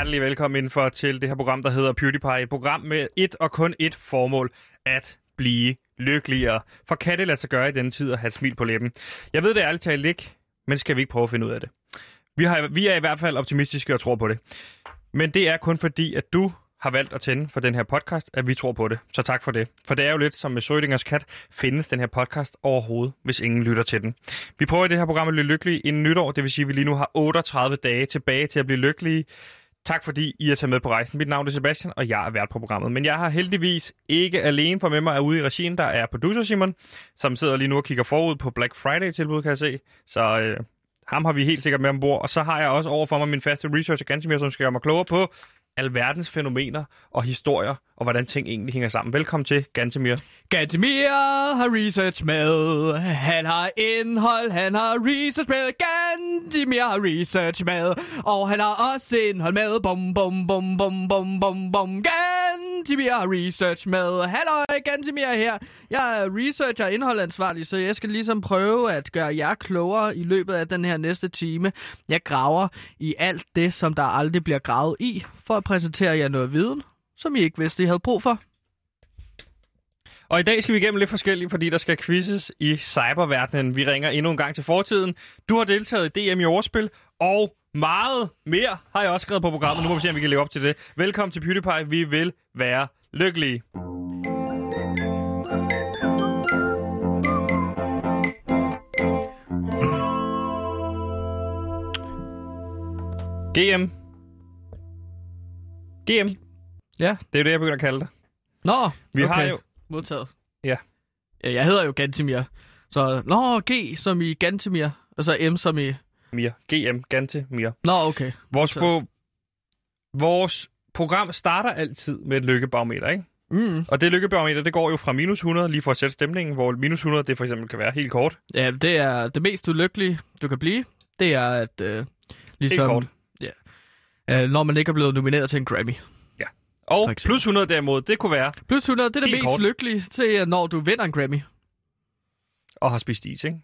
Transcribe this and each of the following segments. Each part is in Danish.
hjertelig velkommen indenfor til det her program, der hedder PewDiePie. Et program med et og kun et formål, at blive lykkeligere. For kan det lade sig gøre i denne tid at have et smil på læben? Jeg ved det ærligt talt ikke, men skal vi ikke prøve at finde ud af det? Vi, har, vi er i hvert fald optimistiske og tror på det. Men det er kun fordi, at du har valgt at tænde for den her podcast, at vi tror på det. Så tak for det. For det er jo lidt som med Schrödingers kat, findes den her podcast overhovedet, hvis ingen lytter til den. Vi prøver i det her program at blive lykkelige inden nytår, det vil sige, at vi lige nu har 38 dage tilbage til at blive lykkelige. Tak fordi I er taget med på rejsen. Mit navn er Sebastian, og jeg er vært på programmet. Men jeg har heldigvis ikke alene, for med mig er ude i regien, der er producer Simon, som sidder lige nu og kigger forud på Black Friday-tilbud, kan jeg se. Så øh, ham har vi helt sikkert med ombord. Og så har jeg også over for mig min faste researcher, Gansimir, som skal gøre mig klogere på alverdens fænomener og historier, og hvordan ting egentlig hænger sammen. Velkommen til, Gantemir. Gantemir har research med. Han har indhold, han har research med. Gantemir har research med. Og han har også indhold med. Bum, bum, bum, bum, bum, bum, bum. Gantemir Gantimir research med. Hallo, Gantimir her. Jeg er researcher og indholdansvarlig, så jeg skal ligesom prøve at gøre jer klogere i løbet af den her næste time. Jeg graver i alt det, som der aldrig bliver gravet i, for at præsentere jer noget viden, som I ikke vidste, I havde brug for. Og i dag skal vi igennem lidt forskelligt, fordi der skal quizzes i cyberverdenen. Vi ringer endnu en gang til fortiden. Du har deltaget i DM i overspil, og meget mere har jeg også skrevet på programmet. Nu må vi se, om vi kan leve op til det. Velkommen til PewDiePie. Vi vil være lykkelige. GM. GM. Ja. Det er jo det, jeg begynder at kalde det. Nå, Vi okay. har jo... Modtaget. Ja. Jeg hedder jo Gantemir. Så, nå, G som i Gantemir, og så M som i... Mir. GM. Gante Mir. Nå, okay. Vores, på, vores program starter altid med et lykkebarometer, ikke? Mm. Og det lykkebarometer, det går jo fra minus 100, lige for at sætte stemningen, hvor minus 100, det for eksempel kan være helt kort. Ja, det er det mest ulykkelige, du kan blive. Det er, at øh, ligesom... Helt kort. Ja, øh, når man ikke er blevet nomineret til en Grammy. Og For eksempel. plus 100 derimod, det kunne være Plus 100, det er det Helt mest kort. lykkelige til, når du vinder en Grammy. at have spist is, ikke?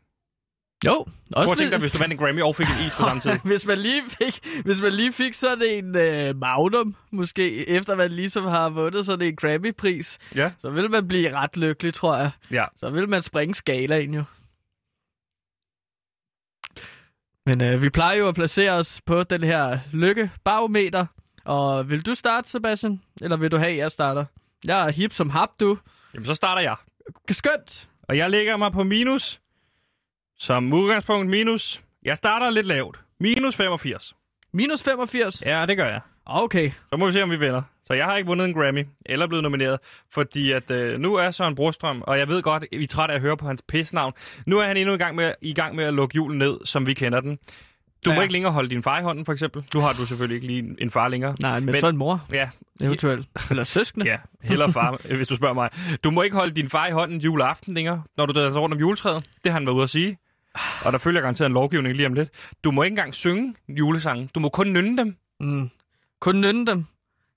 Jo, Prøv også at tænke dig, hvis du vandt en Grammy og fik en is på samme tid. hvis, man lige fik, hvis man lige fik sådan en øh, Magnum, måske, efter man ligesom har vundet sådan en Grammy-pris, Ja. så vil man blive ret lykkelig, tror jeg. Ja. Så vil man springe skalaen jo. Men øh, vi plejer jo at placere os på den her lykkebarometer. Og vil du starte, Sebastian? Eller vil du have, at jeg starter? Jeg er hip som hap, du. Jamen, så starter jeg. Skønt. Og jeg lægger mig på minus. Som udgangspunkt minus. Jeg starter lidt lavt. Minus 85. Minus 85. Ja, det gør jeg. Okay. Så må vi se, om vi vinder. Så jeg har ikke vundet en Grammy, eller blevet nomineret, fordi at øh, nu er Søren Brostrøm, og jeg ved godt, vi er trætte af at høre på hans pisnavn. Nu er han endnu i gang med, i gang med at lukke julen ned, som vi kender den. Du ja. må ikke længere holde din far i hånden, for eksempel. Nu har du selvfølgelig ikke lige en- far længere. Nej, men, Men- men så en mor, Ja, eventuelt. Eller søskende. ja, heller far, hvis du spørger mig. Du må ikke holde din far i hånden juleaften længere, når du danser rundt om juletræet. Det har han været ude at sige. Og der følger garanteret en lovgivning lige om lidt. Du må ikke engang synge julesangen. Du må kun nynne dem. Mm. Kun nynne dem.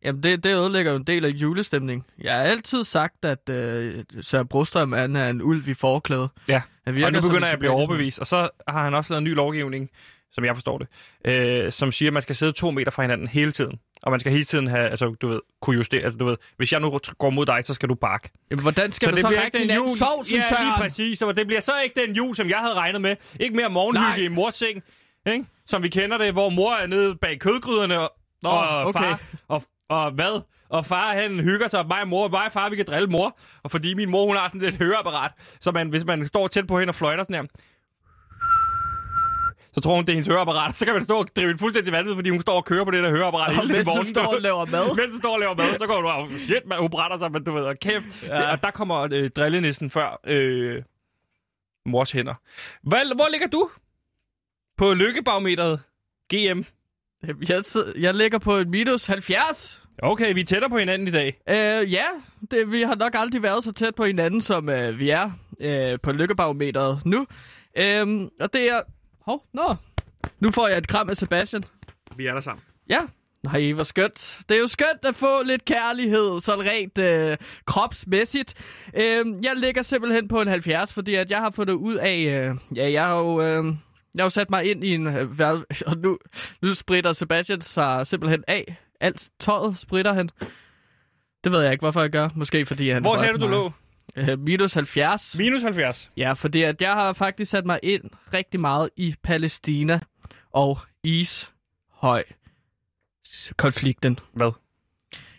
Jamen, det, det ødelægger jo en del af julestemning. Jeg har altid sagt, at øh, Søren Brostrøm han er en ulv i forklæde. Ja, Og nu begynder jeg at blive overbevist. Og så har han også lavet en ny lovgivning, som jeg forstår det, øh, som siger, at man skal sidde to meter fra hinanden hele tiden. Og man skal hele tiden have, altså du ved, kunne justere, altså du ved, hvis jeg nu går mod dig, så skal du bakke. Jamen, hvordan skal så du så række hinanden sov, som ja, lige præcis. Og det bliver så ikke den jul, som jeg havde regnet med. Ikke mere morgenhygge Nej. i mors seng, ikke? som vi kender det, hvor mor er nede bag kødgryderne, og, Nå, og okay. far, og, og hvad? Og far, han hygger sig, mig og mor, mig og far, vi kan drille mor. Og fordi min mor, hun har sådan lidt høreapparat, så man, hvis man står tæt på hende og fløjter sådan her, så tror hun, det er hendes høreapparat. Så kan man stå og drive en fuldstændig vanvid, fordi hun står og kører på det der høreapparat Og mens morgen. står og laver mad. mens du står og laver mad, så går du og shit, man, hun brænder sig, men du ved, og kæft. Ja. Og der kommer øh, drillenissen før øh, mors hænder. Hvad, hvor ligger du? På lykkebarometeret? GM. Jeg, jeg ligger på et minus 70. Okay, vi er tættere på hinanden i dag. Øh, ja, det, vi har nok aldrig været så tæt på hinanden, som øh, vi er øh, på lykkebarometeret nu. Øhm, og det er... Hov, nå. Nu får jeg et kram af Sebastian. Vi er der sammen. Ja. Nej, hvor skønt. Det er jo skønt at få lidt kærlighed, sådan rent øh, kropsmæssigt. Øh, jeg ligger simpelthen på en 70, fordi at jeg har fundet ud af... Øh, ja, jeg har jo... Øh, jeg har jo sat mig ind i en... Øh, og nu, nu spritter Sebastian sig simpelthen af alt tøjet spritter han. Det ved jeg ikke, hvorfor jeg gør. Måske fordi han... Hvor sagde du, du lå? Øh, minus 70. Minus 70. Ja, fordi at jeg har faktisk sat mig ind rigtig meget i Palæstina og Ishøj konflikten. Hvad?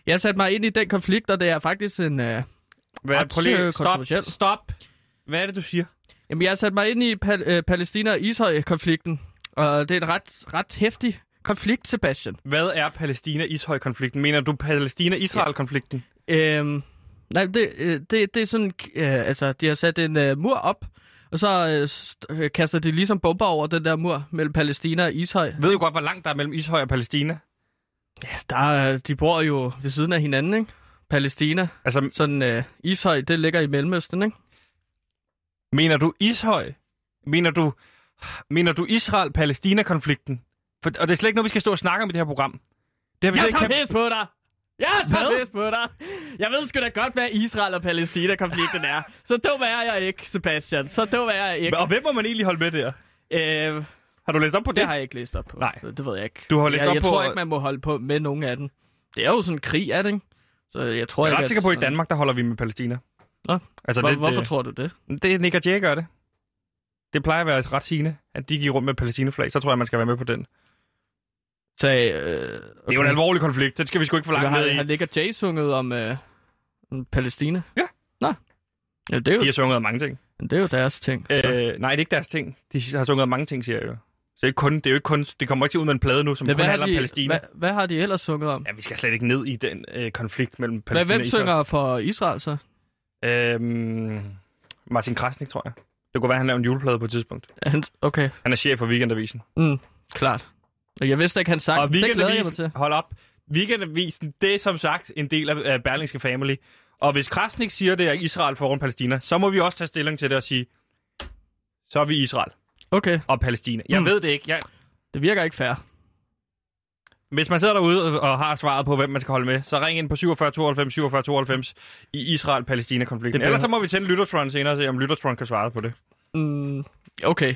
Jeg har sat mig ind i den konflikt, og det er faktisk en... Øh, Hvad, Ret, prøv lige, øh, stop, stop. Hvad er det, du siger? jamen, jeg har sat mig ind i Pal- øh, Palæstina og Ishøj-konflikten, og det er en ret, ret hæftig konflikt, Sebastian. Hvad er Palæstina-Ishøj-konflikten? Mener du Palæstina-Israel-konflikten? Øhm, nej, det, øh, det, det er sådan... Øh, altså, de har sat en øh, mur op, og så øh, øh, kaster de ligesom bomber over den der mur mellem Palæstina og Ishøj. Ved du godt, hvor langt der er mellem Ishøj og Palæstina? Ja, der, er- de bor jo ved siden af hinanden, ikke? Palæstina. Altså, Sådan øh, Ishøj, det ligger i Mellemøsten, ikke? mener du Ishøj? Mener du, mener du Israel-Palæstina-konflikten? For, og det er slet ikke noget, vi skal stå og snakke om i det her program. Det har vi Jeg tager pis på dig! Jeg tager Hvad? pis på dig! Jeg ved sgu da godt, hvad Israel og Palæstina-konflikten er. Så dum er jeg ikke, Sebastian. Så dum er jeg ikke. Og hvem må man egentlig holde med der? Øh, Har du læst op på det? det har jeg ikke læst op på. Nej. Det ved jeg ikke. Du har læst jeg, op jeg på- tror ikke, man må holde på med nogen af dem. Det er jo sådan en krig, er det ikke? Så jeg tror Jeg er ikke, ret sikker på, at i Danmark, der holder vi med Palæstina. Nå. Altså, Hvor, det, hvorfor det, tror du det? det er Nick og Jay gør det. Det plejer at være ret sigende, at de gik rundt med Palæstina-flag. Så tror jeg, man skal være med på den. Så, øh, okay. Det er jo en alvorlig konflikt. Den skal vi sgu ikke for langt ned i. har og Jay sunget om øh, om Palæstina? Ja. Nå. Ja, det er jo, De har sunget om mange ting. det er jo deres ting. så. Øh, nej, det er ikke deres ting. De har sunget om mange ting, siger jeg jo. Så det er, ikke kun, det er jo ikke kun, det kommer ikke til ud med en plade nu, som Men kun hvad, handler om Palæstina. hvad, hvad har de ellers sunget om? Ja, vi skal slet ikke ned i den øh, konflikt mellem Men Palæstina hvem og Israel. synger for Israel så? Øhm, Martin Krasnik, tror jeg. Det kunne være, at han lavede en juleplade på et tidspunkt. Han- Okay, Han er chef for Weekendavisen. mm, klart. Jeg vidste ikke, han sang. Og det glæder jeg mig til. hold op. Weekendavisen, det er som sagt en del af, Berlingske Family. Og hvis Krasnik siger det, at Israel foran Palæstina, så må vi også tage stilling til det og sige, så er vi Israel Okay, og Palæstina. Jeg Mm. ved det ikke. Jeg, det virker ikke fair. Hvis man sidder derude og- har svaret på, hvem man skal holde med, så ring ind på 47 92 47 92 i Israel-Palæstina-konflikten. Bliver- Ellers så må vi tænde Lyttertron senere og se, om Lyttertron kan svare på det. Mm, okay.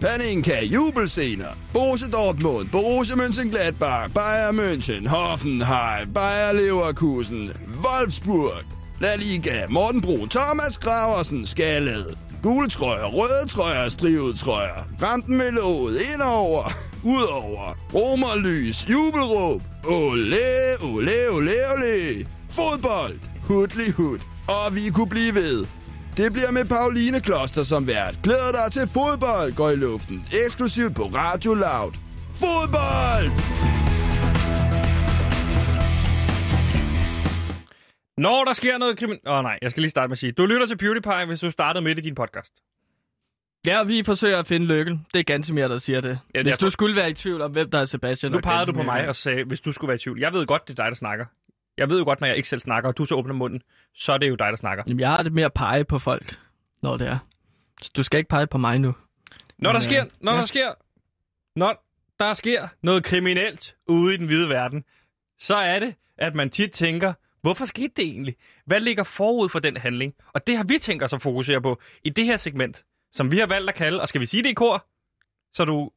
Paninka, jubelscener. Borussia Dortmund, Borussia Mönchengladbach, Bayern München, Hoffenheim, Bayer Leverkusen, Wolfsburg. La Liga, Morten Brun, Thomas Graversen, Skallet. Gule trøjer, røde trøjer, strivet trøjer. Rampen med låget, indover, udover. Romerlys, jubelråb. Ole, ole, ole, ole. Fodbold, hudlig hud. Og vi kunne blive ved. Det bliver med Pauline Kloster som vært. Glæder dig til fodbold går i luften. Eksklusivt på Radio Loud. Fodbold! Når der sker noget krimin... Åh oh, nej, jeg skal lige starte med at sige, du lytter til PewDiePie, hvis du startede midt i din podcast. Ja, vi forsøger at finde lykken. Det er Gansimir, der siger det. Ja, det Hvis er- du skulle være i tvivl om, hvem der er Sebastian Nu pegede du på mig og sagde, hvis du skulle være i tvivl. Jeg ved godt, det er dig, der snakker. Jeg ved jo godt, når jeg ikke selv snakker, og du så åbner munden, så er det jo dig, der snakker. Jamen, jeg har det med at pege på folk, når det er. Så du skal ikke pege på mig nu. Når der Men, sker, øh, når ja. der sker, når der sker noget kriminelt ude i den hvide verden, så er det, at man tit tænker, hvorfor skete det egentlig? Hvad ligger forud for den handling? Og det har vi tænkt os at fokusere på i det her segment, som vi har valgt at kalde, og skal vi sige det i kor? Så du...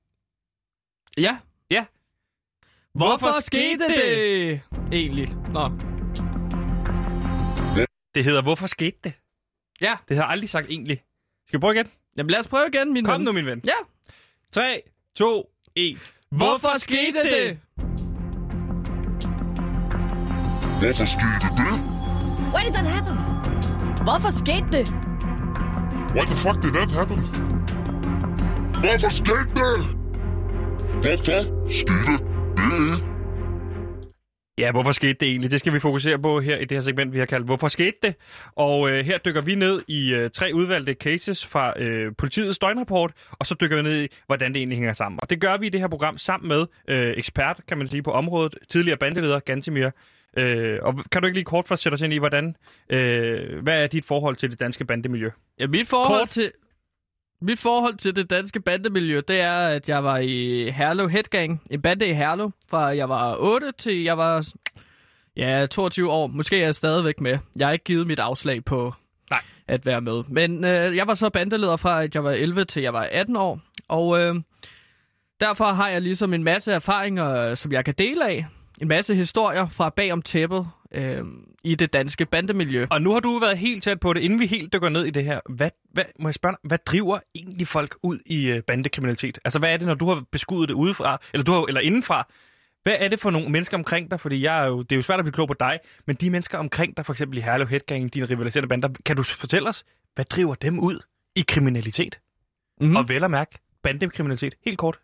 Ja. Ja. Hvorfor, skete det? Egentlig. Nå. Det hedder, hvorfor skete det? Ja. Det har jeg aldrig sagt egentlig. Skal vi prøve igen? Jamen lad os prøve igen, min Kom ven. nu, min ven. Ja. 3, 2, 1. Hvorfor skete det? Hvorfor skete det? Why did that happen? Hvorfor skete det? Why the fuck did that happen? Hvorfor skete det? Hvorfor skete det? Ja, hvorfor skete det egentlig? Det skal vi fokusere på her i det her segment, vi har kaldt Hvorfor skete det? Og øh, her dykker vi ned i øh, tre udvalgte cases fra øh, politiets døgnrapport, og så dykker vi ned i, hvordan det egentlig hænger sammen. Og det gør vi i det her program sammen med øh, ekspert, kan man sige, på området, tidligere bandeleder Gantemir Øh, og kan du ikke lige kort for sætte os ind i, hvordan, øh, hvad er dit forhold til det danske bandemiljø? Ja, mit forhold Kort. til... Mit forhold til det danske bandemiljø, det er, at jeg var i Herlev Headgang, en bande i Herlev, fra jeg var 8 til jeg var ja, 22 år. Måske er jeg stadigvæk med. Jeg har ikke givet mit afslag på Nej. at være med. Men øh, jeg var så bandeleder fra, at jeg var 11 til jeg var 18 år. Og øh, derfor har jeg ligesom en masse erfaringer, øh, som jeg kan dele af. En masse historier fra bag om tæppet øh, i det danske bandemiljø. Og nu har du været helt tæt på det, inden vi helt dykker ned i det her. Hvad, hvad, må jeg spørge hvad driver egentlig folk ud i øh, bandekriminalitet? Altså, hvad er det, når du har beskuddet det udefra, eller, du har, eller indenfra? Hvad er det for nogle mennesker omkring dig? Fordi jeg er jo, det er jo svært at blive klog på dig, men de mennesker omkring dig, for eksempel i Herlev Headgang, dine rivaliserende bander, kan du fortælle os, hvad driver dem ud i kriminalitet? Mhm. Mm. Og vel at mærke, bandekriminalitet. Helt kort.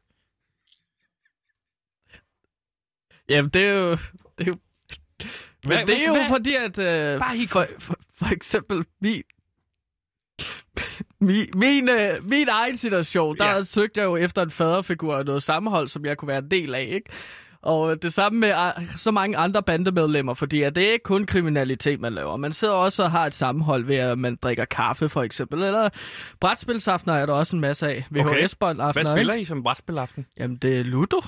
Jamen, det er jo... Det er jo Hvad- Men det er jo hvad- fordi, at øh, Bare for, for, for eksempel min, min, min, øh, min egen situation, der Ja. søgte jeg jo efter en faderfigur og noget sammenhold, som jeg kunne være en del af, ikke? Og det samme med ah, så mange andre bandemedlemmer, fordi at det er ikke kun kriminalitet, man laver. Man sidder også og har et sammenhold ved, at man drikker kaffe, for eksempel. Eller brætspilsaftener er der også en masse af. Okay. VHS-båndaftener. Hvad spiller I som brætspilaften? Jamen, det er Ludo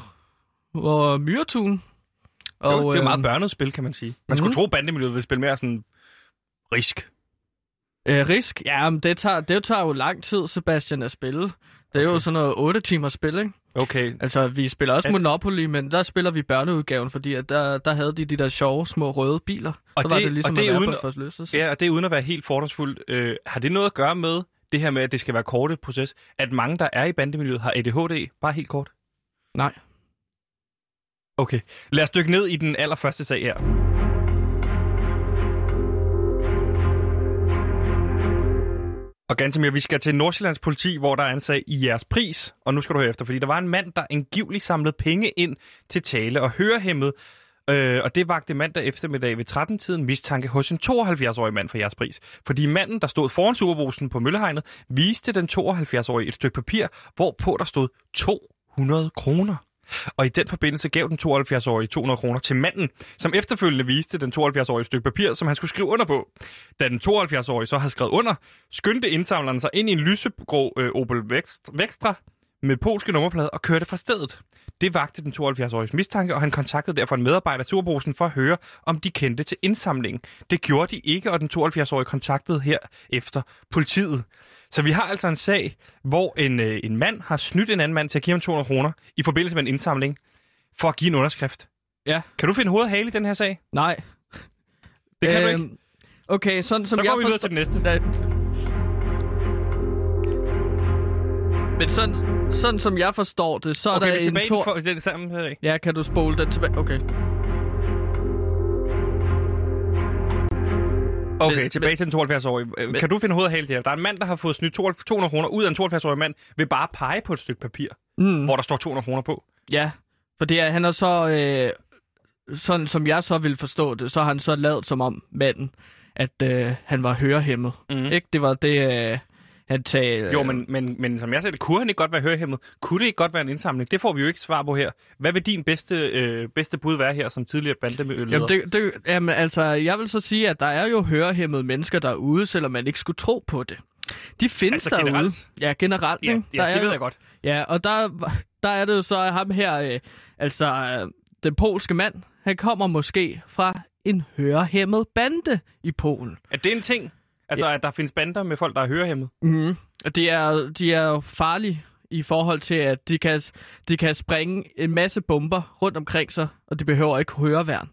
og Myretun. Og, det, er jo- det meget øhm, børnet spil, kan man sige. Man skulle mhm. tro, bandemiljøet ville spille mere sådan risk. Øh, risk? Ja, men det tager, det tager jo lang tid, Sebastian, at spille. Det er okay. jo sådan noget 8 timers spil, ikke? Okay. Altså, vi spiller også. Monopoly, men der spiller vi børneudgaven, fordi at der, der havde de de der sjove små røde biler. Og så var det- det ligesom og det at uden- på. Ja, og det er uden at være helt fordomsfuldt. Øh, har det noget at gøre med det her med, at det skal være korte proces? At mange, der er i bandemiljøet, har ADHD? Bare helt kort. Nej. Okay. Lad os dykke ned i den allerførste sag her. Og Gantemir, vi skal til Nordsjællands politi, hvor der er en sag i jeres pris. Og nu skal du høre efter, fordi der var en mand, der angiveligt samlede penge ind til tale og hørehæmmet. Øh, og det vagte mandag eftermiddag ved 13-tiden mistanke hos en 72-årig mand for jeres pris. Fordi manden, der stod foran superbrusen på Møllehegnet, viste den 72-årige et stykke papir, hvorpå der stod 200 kroner. Og i den forbindelse gav den 72-årige 200 kroner til manden, som efterfølgende viste den 72-årige et stykke papir, som han skulle skrive under på. Da den 72-årige så havde skrevet under, skyndte indsamleren sig ind i en lysegrå øh, Opel Vextra med polske nummerplade og kørte fra stedet. Det vagte den 72-åriges mistanke, og han kontaktede derfor en medarbejder af Superbrusen for at høre, om de kendte til indsamlingen. Det gjorde de ikke, og den 72-årige kontaktede her efter politiet. Så vi har altså en sag, hvor en, øh, en mand har snydt en anden mand til at give ham 200 kroner i forbindelse med en indsamling for at give en underskrift. Ja. Kan du finde hoved og hale i den her sag? Nej. Det kan du Øhm, ikke. Okay, sådan som Så jeg går vi videre forstår... til den næste. Men sådan, sådan som jeg forstår det, så er Okay, der er en tilbage tor... for den sammen sag. Ja, kan du spole den tilbage? Okay. Okay, Men- tilbage til den 72-årige. Men, kan du finde hoved og hale det her? Der er en mand, der har fået snydt 200 kroner ud af en 72-årig mand ved bare at pege på et stykke papir, Mm. hvor der står 200 kroner på. Ja, for det er, han er så, øh, sådan som jeg så vil forstå det, så har han så lavet som om manden, at øh, han var hørehæmmet. Mm. Ikke? Det var det, øh, han talte... Jo, men, men, men som jeg ser det, kunne han ikke godt være hørehæmmet? Kunne det ikke godt være en indsamling? Det får vi jo ikke svar på her. Hvad vil din bedste, øh, bedste bud være her som tidligere bandemølleder? Jamen, det, det, jamen, altså, jeg vil så sige, at der er jo hørehæmmede mennesker derude, selvom man ikke skulle tro på det. De findes Altså derude. generelt? Ja, generelt. Ja, ikke? ja der det er ved jo- jeg godt. Ja, og der, der er det jo så ham her, øh, altså øh, den polske mand, han kommer måske fra en hørehæmmet bande i Polen. Er det en ting? Altså, at der findes bander med folk, der er hørehæmmet? Mm. Og de er, de er farlige i forhold til, at de kan, de kan springe en masse bomber rundt omkring sig, og de behøver ikke høreværn.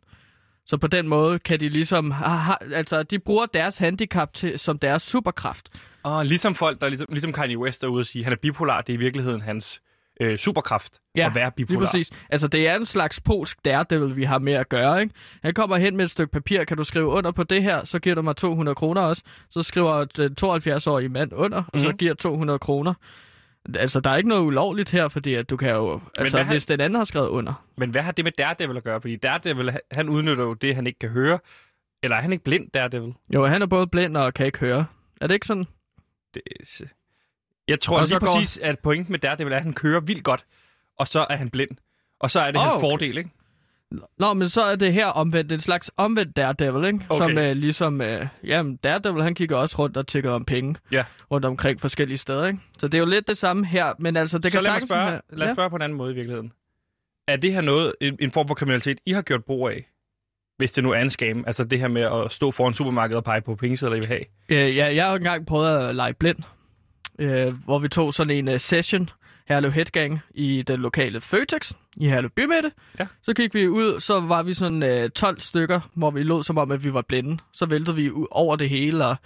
Så på den måde kan de ligesom, ha, ha, altså de bruger deres handicap til, som deres superkraft. Og ligesom folk, der ligesom, ligesom Kanye West er ude og sige, han er bipolar, det er i virkeligheden hans øh, superkraft at være bipolar. Lige præcis. Altså, det er en slags polsk daredevil, vi har med at gøre, ikke? Han kommer hen med et stykke papir, kan du skrive under på det her, så giver du mig 200 kroner også. Så skriver den 72-årige mand under, og så Mhm. giver 200 kroner. Altså, der er ikke noget ulovligt her, fordi at du kan jo... Altså, har- hvis den anden har skrevet under. Men hvad har det med Daredevil at gøre? Fordi Daredevil, han udnytter jo det, han ikke kan høre. Eller er han ikke blind, Daredevil? Jo, han er både blind og kan ikke høre. Er det ikke sådan? Det, jeg tror Og lige så går- præcis, at pointen med Daredevil er, at han kører vildt godt, og så er han blind. Og så er det Åh, hans okay. fordel, ikke? Nå, men så er det her omvendt, en slags omvendt Daredevil, ikke? Okay. Som øh, ligesom, øh, jamen Daredevil, han kigger også rundt og tigger om penge Ja. rundt omkring forskellige steder, ikke? Så det er jo lidt det samme her, men altså, det så kan lad sagtens spørge, lad os spørge på en anden måde i virkeligheden. Er det her noget, en, en form for kriminalitet, I har gjort brug af? Hvis det nu er en scam. Altså det her med at stå foran supermarkedet og pege på pengesedler, I vil have. Øh, ja, jeg har engang prøvet at lege blind, øh, hvor vi tog sådan en uh, session, Herlev Headgang, i den lokale Føtex i Herlev Bymidte. Ja. Så gik vi ud, så var vi sådan uh, 12 stykker, hvor vi lå som om, at vi var blinde. Så væltede vi over det hele og,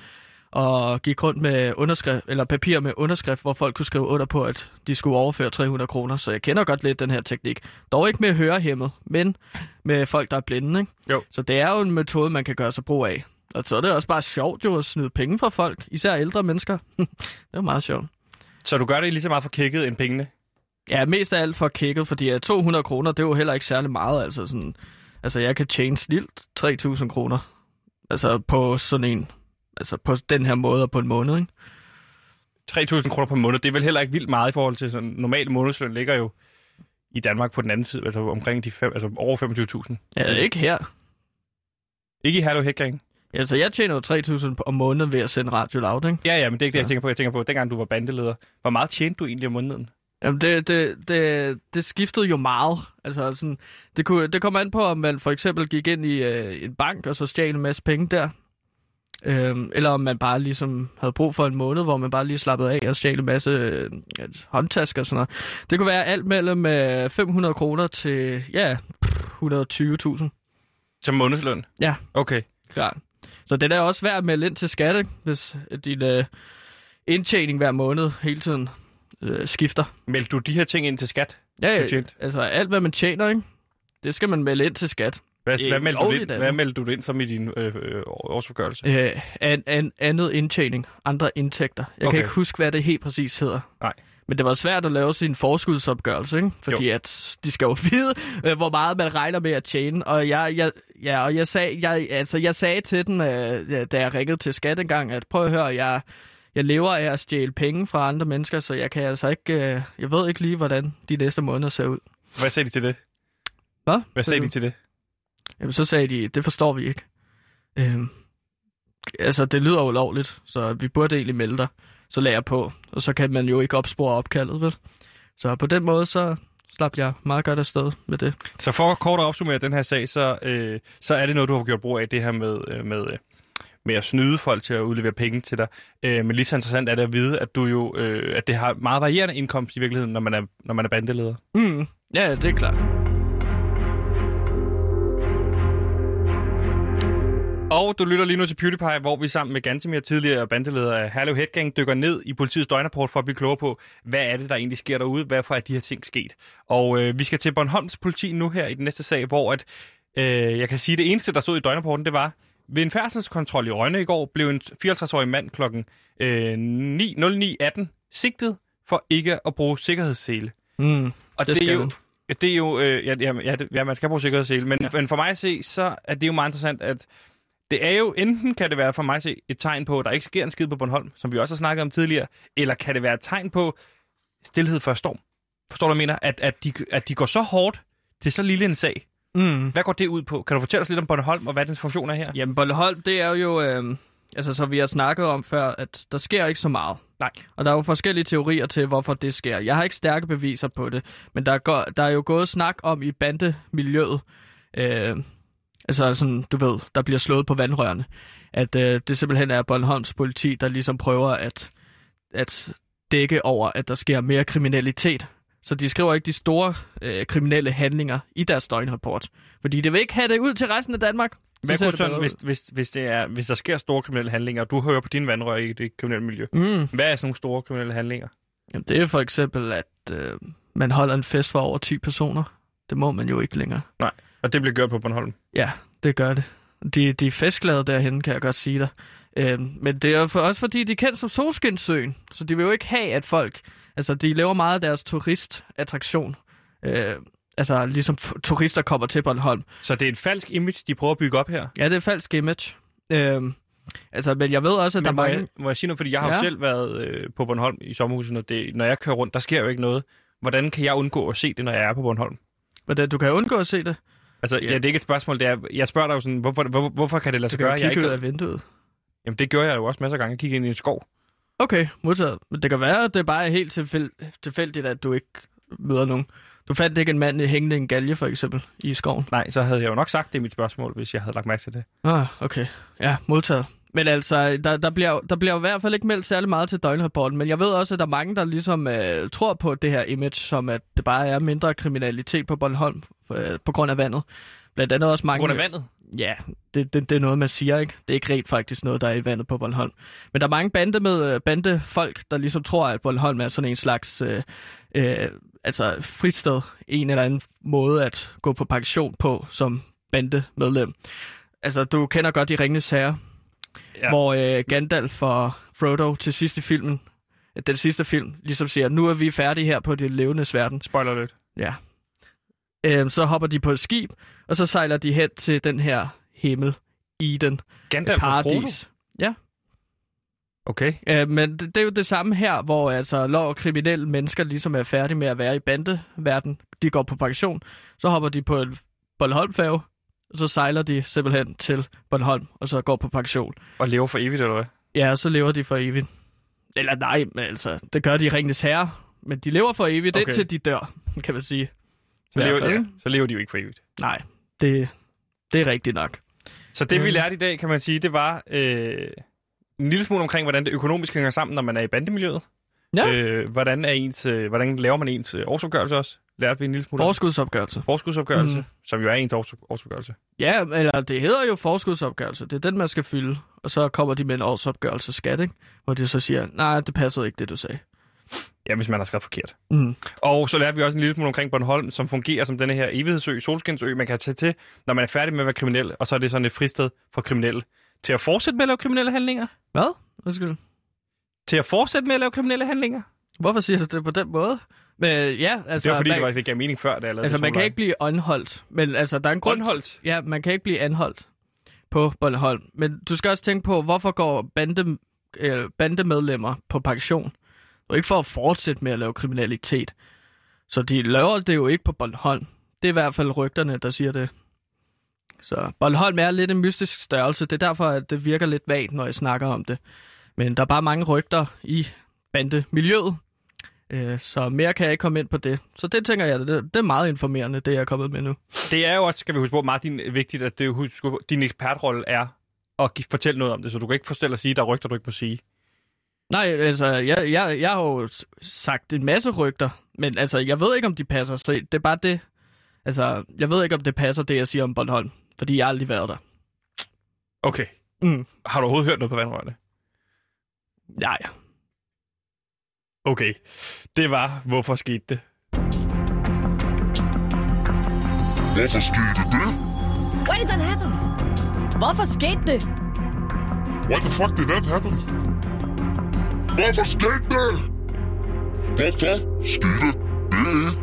og gik rundt med underskrift, eller papir med underskrift, hvor folk kunne skrive under på, at de skulle overføre 300 kroner. Så jeg kender godt lidt den her teknik. Dog ikke med hørehæmmet, men med folk, der er blinde. Ikke? Jo. Så det er jo en metode, man kan gøre sig brug af. Og så er det også bare sjovt jo at snyde penge fra folk, især ældre mennesker. det er meget sjovt. Så du gør det lige så meget for kækket end pengene? Ja, mest af alt for kækket, fordi at 200 kroner, det er jo heller ikke særlig meget. Altså, sådan, altså jeg kan tjene snilt 3.000 kroner. Altså på sådan en, altså på den her måde og på en måned, ikke? 3.000 kroner per måned, det er vel heller ikke vildt meget i forhold til sådan normal månedsløn ligger jo i Danmark på den anden side, altså omkring de fem, altså over 25.000. Ja, ikke her. Ikke i Herlev Hækgang? Altså jeg tjener jo 3.000 om måneden ved at sende radio loud, ikke? Ja, ja, men det er ikke det, jeg tænker på. Jeg tænker på, dengang du var bandeleder. Hvor meget tjente du egentlig om måneden? Jamen, det, det, det, det skiftede jo meget. Altså, sådan, det, kunne, det kommer an på, om man for eksempel gik ind i øh, en bank, og så stjal en masse penge der. Øhm, eller om man bare ligesom havde brug for en måned, hvor man bare lige slappede af og stjal en masse øh, håndtasker og sådan noget. Det kunne være alt mellem øh, 500 kroner til, ja, 120.000. Som månedsløn? Ja. Okay. Klart. Så det er også værd at melde ind til skat, ikke? hvis din øh, indtjening hver måned hele tiden øh, skifter. Meldte du de her ting ind til skat? Ja, altså alt hvad man tjener, ikke? Det skal man melde ind til skat. Hvad, Det hvad, meldte du ind, hvad meldte du ind som i din øh, øh, årsopgørelse? Øh, an, an, andet indtjening, andre indtægter. Jeg. Okay. kan ikke huske, hvad det helt præcis hedder. Nej. Men det var svært at lave sin forskudsopgørelse, ikke? Fordi Jo. at de skal jo vide, øh, hvor meget man regner med at tjene. Og jeg, jeg, ja, og jeg, sag, jeg, altså, jeg sagde til den, øh, ja, da jeg ringede til skat engang, at prøv at høre, jeg, jeg lever af at stjæle penge fra andre mennesker, så jeg kan altså ikke, øh, jeg ved ikke lige, hvordan de næste måneder ser ud. Hvad sagde de til det? Hvad? Hvad sagde de til det? Jamen, så sagde de, det forstår vi ikke. Øhm, altså, det lyder ulovligt, så vi burde egentlig melde dig. Så lagde jeg på, og så kan man jo ikke opspore opkaldet, vel? Så på den måde, så slap jeg meget godt afsted med det. Så for kort at opsummere den her sag, så, øh, så er det noget, du har gjort brug af, det her med, øh, med, øh, med at snyde folk til at udlevere penge til dig. Øh, men lige så interessant er det at vide, at du jo, øh, at det har meget varierende indkomst i virkeligheden, når man er, når man er bandeleder. Mm, ja, det er klart. Og du lytter lige nu til PewDiePie, hvor vi sammen med Gantemir, tidligere bandeleder af Herlev Headgang, dykker ned i politiets døgnrapport for at blive klogere på, hvad er det, der egentlig sker derude, hvorfor er de her ting sket. Og øh, vi skal til Bornholms politi nu her i den næste sag, hvor at, øh, jeg kan sige, det eneste, der stod i døgnrapporten, det var, ved en færdselskontrol i Rønne i går, blev en 54-årig mand klokken øh, 9.09.18 sigtet for ikke at bruge sikkerhedssele. Mm, Og Det det, er jo, det er jo, øh, ja, ja, ja, man skal bruge sikkerhedssele, men, ja. men for mig at se, så er det jo meget interessant, at det er jo, enten kan det være for mig se et tegn på, at der ikke sker en skid på Bornholm, som vi også har snakket om tidligere, eller kan det være et tegn på stillhed før storm. Forstår du, hvad jeg mener? At, at, de, at de går så hårdt til så lille en sag. mm. Hvad går det ud på? Kan du fortælle os lidt om Bornholm, og hvad dens funktion er her? Jamen, Bornholm, det er jo, øh, altså som vi har snakket om før, at der sker ikke så meget. Nej. Og der er jo forskellige teorier til, hvorfor det sker. Jeg har ikke stærke beviser på det, men der er, gå, der er jo gået snak om i bandemiljøet, øh, altså sådan, du ved, der bliver slået på vandrørene, at øh, det simpelthen er Bornholms politi, der ligesom prøver at, at dække over, at der sker mere kriminalitet. Så de skriver ikke de store øh, kriminelle handlinger i deres døgnrapport. Fordi det vil ikke have det ud til resten af Danmark. Så kunne det sådan, hvis, hvis, hvis, det er, hvis der sker store kriminelle handlinger, og du hører på dine vandrør i det kriminelle miljø, Mm. hvad er sådan nogle store kriminelle handlinger? Jamen, det er for eksempel, at øh, man holder en fest for over 10 personer. Det må man jo ikke længere. Og det bliver gjort på Bornholm. Ja, det gør det. De, de er festglade derhen, kan jeg godt sige dig. Øh, men det er for, også fordi, de er kendt som Solskinssøen. Så de vil jo ikke have, at folk... Altså, de laver meget af deres turistattraktion. Øh, altså, ligesom turister kommer til Bornholm. Så det er et falsk image, de prøver at bygge op her. Ja, det er falsk image. Øh, altså, men jeg ved også, at der Men er må, mange... jeg, må jeg sige noget, fordi jeg har. Ja. jo selv været øh, på Bornholm i sommerhuset, og det, når jeg kører rundt, der sker jo ikke noget. Hvordan kan jeg undgå at se det, når jeg er på Bornholm? Hvordan du kan undgå at se det. Altså, Ja. ja. det er ikke et spørgsmål. Det er, jeg spørger dig jo sådan, hvorfor, hvor, hvorfor kan det lade sig gøre? Jeg kigge ud ikke, af vinduet. jamen, det gør jeg jo også masser af gange. Jeg kigger ind i en skov. Okay, modtaget. Men det kan være, at det bare er helt tilfæld- tilfældigt, at du ikke møder nogen. Du fandt ikke en mand hængende i en galge, for eksempel, i skoven. Nej, så havde jeg jo nok sagt det i mit spørgsmål, hvis jeg havde lagt mærke til det. Ah, okay. Ja, modtaget. Men altså, der, der, bliver, der bliver i hvert fald ikke meldt særlig meget til døgnrapporten, men jeg ved også, at der er mange, der ligesom øh, tror på det her image, som at det bare er mindre kriminalitet på Bornholm øh, på grund af vandet. Blandt andet også På mange... grund af vandet? Ja, det, det, det er noget, man siger, ikke? Det er ikke rent faktisk noget, der er i vandet på Bornholm. Men der er mange bande med øh, bandefolk, der ligesom tror, at Bornholm er sådan en slags øh, øh, altså fristed. En eller anden måde at gå på pension på som bandemedlem. Altså, du kender godt de Ringenes Herre, ja. Hvor øh, Gandalf og Frodo til sidst i filmen, den sidste film, ligesom siger, nu er vi færdige her på det levende verden. Spoiler lidt. Ja. Øhm, så hopper de på et skib, og så sejler de hen til den her himmel, Eden, Gandalf og Frodo? paradis. Ja, Okay. øh, men det, det er jo det samme her, hvor altså lov og kriminelle mennesker ligesom er færdige med at være i bandeverden. De går på pension, så hopper de på en Bornholmfærge, og så sejler de simpelthen til Bornholm, og så går på pension. Og lever for evigt, eller hvad? Ja, og så lever de for evigt. Eller nej, men altså, det gør de i Ringens Herre, men de lever for evigt, okay. Indtil de dør, kan man sige. Så lever, fald, ja, så lever de jo ikke for evigt. Nej, det, det er rigtigt nok. Så det, vi Mm. lærte i dag, kan man sige, det var øh, en lille smule omkring, hvordan det økonomisk hænger sammen, når man er i bandemiljøet. Ja. Øh, hvordan, er ens, øh, hvordan laver man ens øh, årsopgørelse også? Lærte vi en lille smule. Forskudsopgørelse. Forskudsopgørelse, mm. som jo er ens års, årsopgørelse. Ja, eller det hedder jo forskudsopgørelse. Det er den, man skal fylde. Og så kommer de med en årsopgørelse skat, ikke? Hvor de så siger, nej, det passer ikke, det du sagde. Ja, hvis man har skrevet forkert. Mm. Og så lærte vi også en lille smule omkring Bornholm, som fungerer som denne her evighedsø, solskinsø, man kan tage til, når man er færdig med at være kriminel, og så er det sådan et fristed for kriminelle. Til at fortsætte med at lave kriminelle handlinger? Hvad? Undskyld. Til at fortsætte med at lave kriminelle handlinger? Hvorfor siger du det på den måde? Men ja, altså... Det var fordi, man, det, var, det gav mening før, da jeg lavede Altså, det man kan solvej. ikke blive anholdt. Men altså, der er en grund... Anholdt? Ja, man kan ikke blive anholdt på Bornholm. Men du skal også tænke på, hvorfor går bande, øh, bandemedlemmer på pension? Det er jo ikke for at fortsætte med at lave kriminalitet. Så de laver det jo ikke på Bornholm. Det er i hvert fald rygterne, der siger det. Så Bornholm er lidt en mystisk størrelse. Det er derfor, at det virker lidt vagt, når jeg snakker om det. Men der er bare mange rygter i bandemiljøet. Øh, Så mere kan jeg ikke komme ind på det. Så det tænker jeg, det, det er meget informerende, det jeg er kommet med nu. Det er jo også, skal vi huske på, Martin, vigtigt, at det, husk, din ekspertrolle er at give, fortælle noget om det, så du kan ikke fortælle at sige, der er rygter, du ikke må sige. Nej, altså, jeg, jeg, jeg har jo sagt en masse rygter, men altså, jeg ved ikke, om de passer. Så det er bare det. Altså, jeg ved ikke, om det passer, det jeg siger om Bornholm, fordi jeg har aldrig været der. Okay. Mm. Har du overhovedet hørt noget på vandrørene? Nej. Okay. Det var, hvorfor skete det? Hvorfor skete det? Why did that happen? Hvorfor skete det? Why the fuck did that happen? Hvorfor skete det? Hvorfor skete det?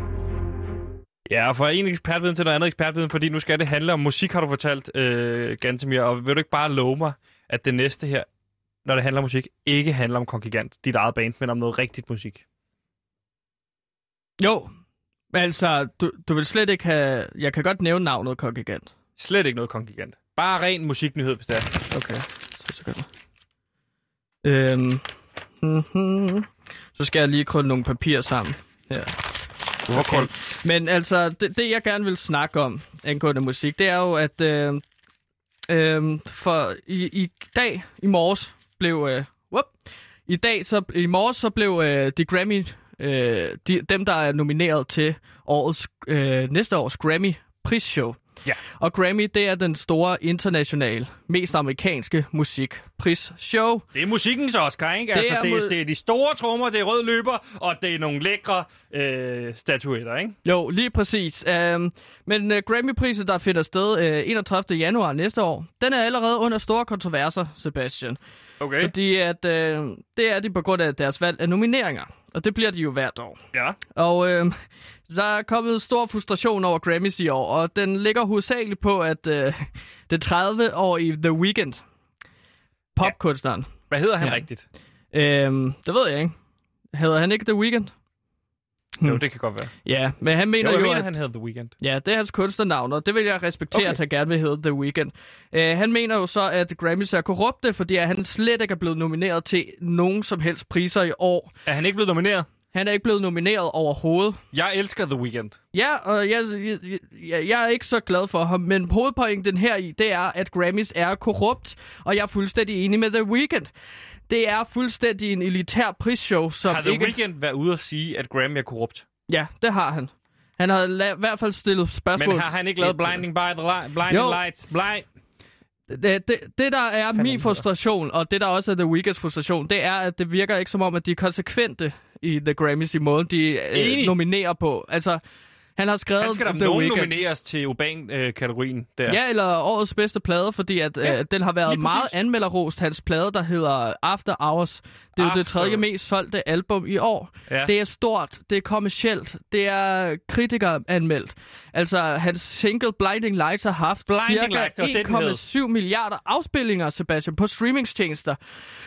Ja, fra en ekspertviden til noget andet ekspertviden, fordi nu skal det handle om musik, har du fortalt, øh, Gantemir. Og vil du ikke bare love mig, at det næste her, når det handler om musik, ikke handler om Kongigant, dit eget band, men om noget rigtigt musik? Jo, altså, du, du vil slet ikke have... Jeg kan godt nævne navnet Kongigant. Slet ikke noget Kongigant. Bare ren musiknyhed, hvis det er. Okay, så sekunder. Øhm, mm-hmm. Så skal jeg lige krølle nogle papirer sammen. Her. Hvorfor Okay. Men altså, det, det jeg gerne vil snakke om angående musik, det er jo, at øh, øh, for i, i dag, i morges, blev... Øh, whoop, I dag, så i morges, så blev øh, de Grammy... Øh, de, dem, der er nomineret til årets, øh, næste års Grammy prisshow. Ja. Og Grammy, det er den store internationale, mest amerikanske musikprisshow. Det er musikkens Oscar, ikke? Det altså, er det, er, mod- det er de store trommer, det er rød løber, og det er nogle lækre øh, statuetter, ikke? Jo, lige præcis. Um, men uh, Grammy-prisen, der finder sted uh, 31. januar næste år, den er allerede under store kontroverser, Sebastian. Okay. Fordi at, uh, det er de på grund af deres valg af nomineringer. Og det bliver de jo hvert år. Ja. Og uh, der er kommet stor frustration over Grammys i år, og den ligger hovedsageligt på, at uh, det 30-årige The Weeknd, popkunstneren, Hvad hedder han Ja. rigtigt? Øhm, det ved jeg ikke. Hedder han ikke The Weeknd? Jo, det kan godt være. Ja, men han mener Jo, jo, jeg mener, at... han hedder The Weeknd. Ja, det er hans kunstnernavn, og det vil jeg respektere, Okay. at han gerne vil hedde The Weeknd. Uh, han mener jo så, at Grammys er korrupte, fordi han slet ikke er blevet nomineret til nogen som helst priser i år. Er han ikke blevet nomineret? Han er ikke blevet nomineret overhovedet. Jeg elsker The Weeknd. Ja, og jeg, jeg, jeg, jeg er ikke så glad for ham, men hovedpointen her i, det er, at Grammys er korrupt, og jeg er fuldstændig enig med The Weeknd. Det er fuldstændig en elitær prisshow, som Har The ikke... Weeknd været ude at sige, at Grammy er korrupt? Ja, det har han. Han har la- i hvert fald stillet spørgsmål. Men har han ikke lavet Blinding by the light, Blinding Jo. Lights? Blind... Det, det, det, der er Fanden min frustration, og det der også er The Weeknds frustration, det er, at det virker ikke som om, at de er konsekvente i The Grammys i måden, de øh, nominerer på. Altså, han har skrevet Han skal da The nogen Weeknd. nomineres til Urban-kategorien der. Ja, eller årets bedste plade, fordi at, Ja, øh, den har været meget anmelderrost, hans plade, der hedder After Hours. Det er jo det After. tredje mest solgte album i år. Ja. Det er stort, det er kommercielt, det er kritikeranmeldt. Altså, hans single Blinding Lights har haft Blinding det det, cirka 1,7 milliarder afspillinger, Sebastian, på streamingstjenester.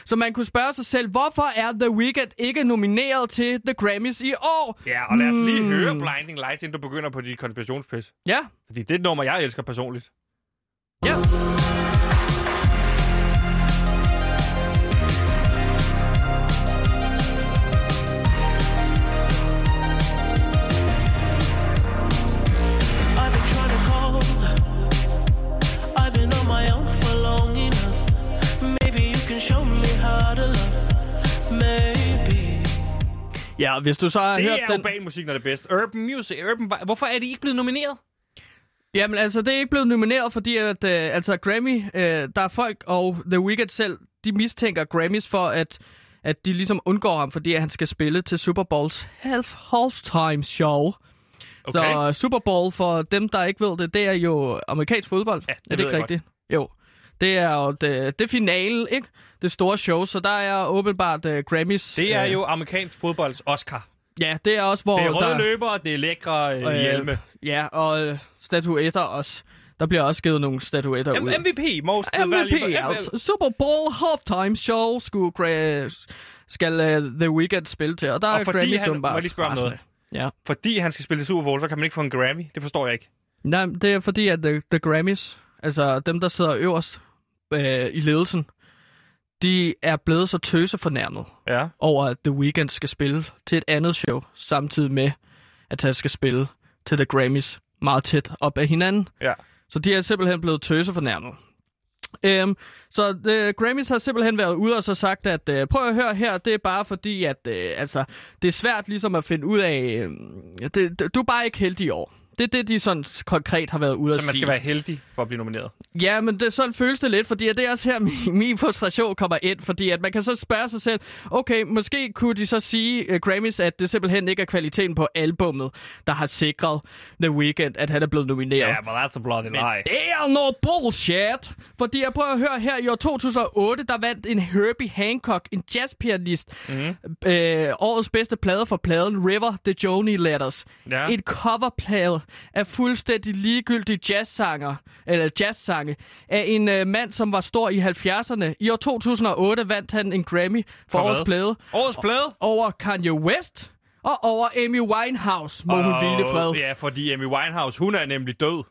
Så man kunne spørge sig selv, hvorfor er The Weeknd ikke nomineret til The Grammys i år? Ja, og lad os lige Hmm. høre Blinding Lights, inden du begynder på dit konspirationspis. Ja, Fordi det er et nummer, jeg elsker personligt. ja. I've Ja, hvis du så har Det hørt er den... urban musik, når det er bedst. Urban music, urban... Hvorfor er de ikke blevet nomineret? Jamen altså, det er ikke blevet nomineret, fordi at, øh, altså Grammy, øh, der er folk og The Weeknd selv, de mistænker Grammys for, at, at de ligesom undgår ham, fordi at han skal spille til Super Bowls half halftime show. Okay. Så Super Bowl, for dem, der ikke ved det, det er jo amerikansk fodbold. Ja, det er det ikke rigtigt? Jo. Det er jo det, det finalen, ikke? Det store show, så der er åbenbart uh, Grammys... Det er øh, jo amerikansk fodbolds Oscar. Ja, det er også, hvor Det er der... røde løbere, det er lækre øh, Øh, hjelme. Ja, og øh, statuetter også. Der bliver også givet nogle statuetter ud. M- MVP, most MVP, valuable- altså. Super Bowl halftime show skulle Gra- skal uh, The Weeknd spille til, og der Og er fordi Grammys han- åbenbart må jeg lige spørge om noget? Ja. Fordi han skal spille Super Bowl, så kan man ikke få en Grammy. Det forstår jeg ikke. Nej, det er fordi, at the, the Grammys, altså dem, der sidder øverst øh, i ledelsen, de er blevet så tøsefornærmet Ja. over, at The Weeknd skal spille til et andet show, samtidig med, at han skal spille til The Grammys meget tæt op af hinanden. Ja. Så de er simpelthen blevet tøsefornærmet. Øhm, så The Grammys har simpelthen været ude og så sagt, at øh, prøv at høre her, det er bare fordi, at øh, altså, det er svært ligesom at finde ud af, øh, det, det, du er bare ikke heldig i år. Det er det, de sådan konkret har været ude Så at man sige. skal være heldig for at blive nomineret. Ja, men det, sådan føles det lidt, fordi at det er også her, min, min frustration kommer ind, fordi at man kan så spørge sig selv, okay, måske kunne de så sige, uh, Grammys, at det simpelthen ikke er kvaliteten på albummet, der har sikret The Weeknd, at han er blevet nomineret. Ja, but that's a bloody lie. Det er noget bullshit! Fordi jeg prøver at høre her, i år 2008, der vandt en Herbie Hancock, en jazzpianist, Mhm. mm. øh, årets bedste plade for pladen River The Joni Letters. Ja. En coverplade af fuldstændig ligegyldige jazzsanger, eller jazzsange, af en øh, mand, som var stor i 70'erne. I år 2008 vandt han en Grammy for, For hvad? årets plade Årets plade? over Kanye West og over Amy Winehouse, må hun hvile fred. Ja, fordi Amy Winehouse, hun er nemlig død.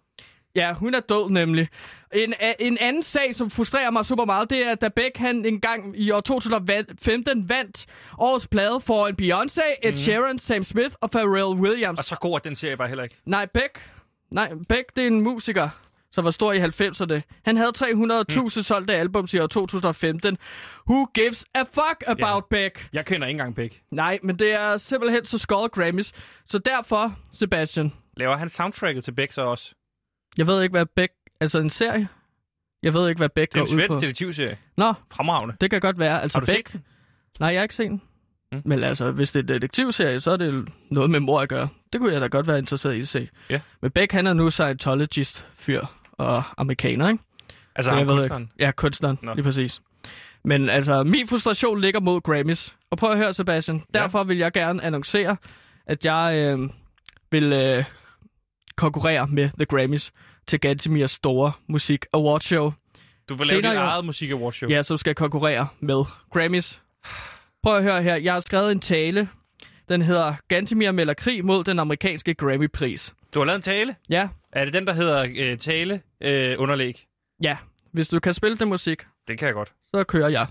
Ja, hun er død nemlig. En, en anden sag, som frustrerer mig super meget, det er, da Beck han en gang i år 2015 vandt årets plade for en Beyoncé, Ed Sheeran, Sam Smith og Pharrell Williams. Og så går den serie bare heller ikke. Nej, Beck. Nej, Beck, det er en musiker, som var stor i 90'erne. Han havde 300.000 mm. solgte albums i år 2015. Who gives a fuck about Ja. Beck? Jeg kender ikke engang Beck. Nej, men det er simpelthen så skåret Grammys. Så derfor, Sebastian, Laver han soundtracket til Beck så også? jeg ved ikke, hvad Beck... Altså en serie? Jeg ved ikke, hvad Beck Det er går en ud svensk på. detektivserie. Nå, Fremragende. det kan godt være. Altså Har du set Beck... den? Nej, jeg har ikke set den. Mm. Men altså, hvis det er en detektivserie, så er det noget med mor at gøre. Det kunne jeg da godt være interesseret i at se. Ja. Men Beck, han er nu Scientologist-fyr og amerikaner, ikke? Altså ved kunstneren. ikke. Ja, kunstneren, Nå. lige præcis. Men altså, min frustration ligger mod Grammys. Og prøv at høre, Sebastian. Ja. Derfor vil jeg gerne annoncere, at jeg øh, vil øh, konkurrere med The Grammys til Gantemirs store musik award show. Du vil lave dit eget musik award show. Ja, som skal konkurrere med Grammys. Prøv at høre her. Jeg har skrevet en tale Den hedder Gantimir melder krig mod den amerikanske Grammy-pris. Du har lavet en tale. Ja, Er det den, der hedder øh, tale øh, underlæg? ja. Hvis du kan spille det musik, Det kan jeg godt. så kører jeg.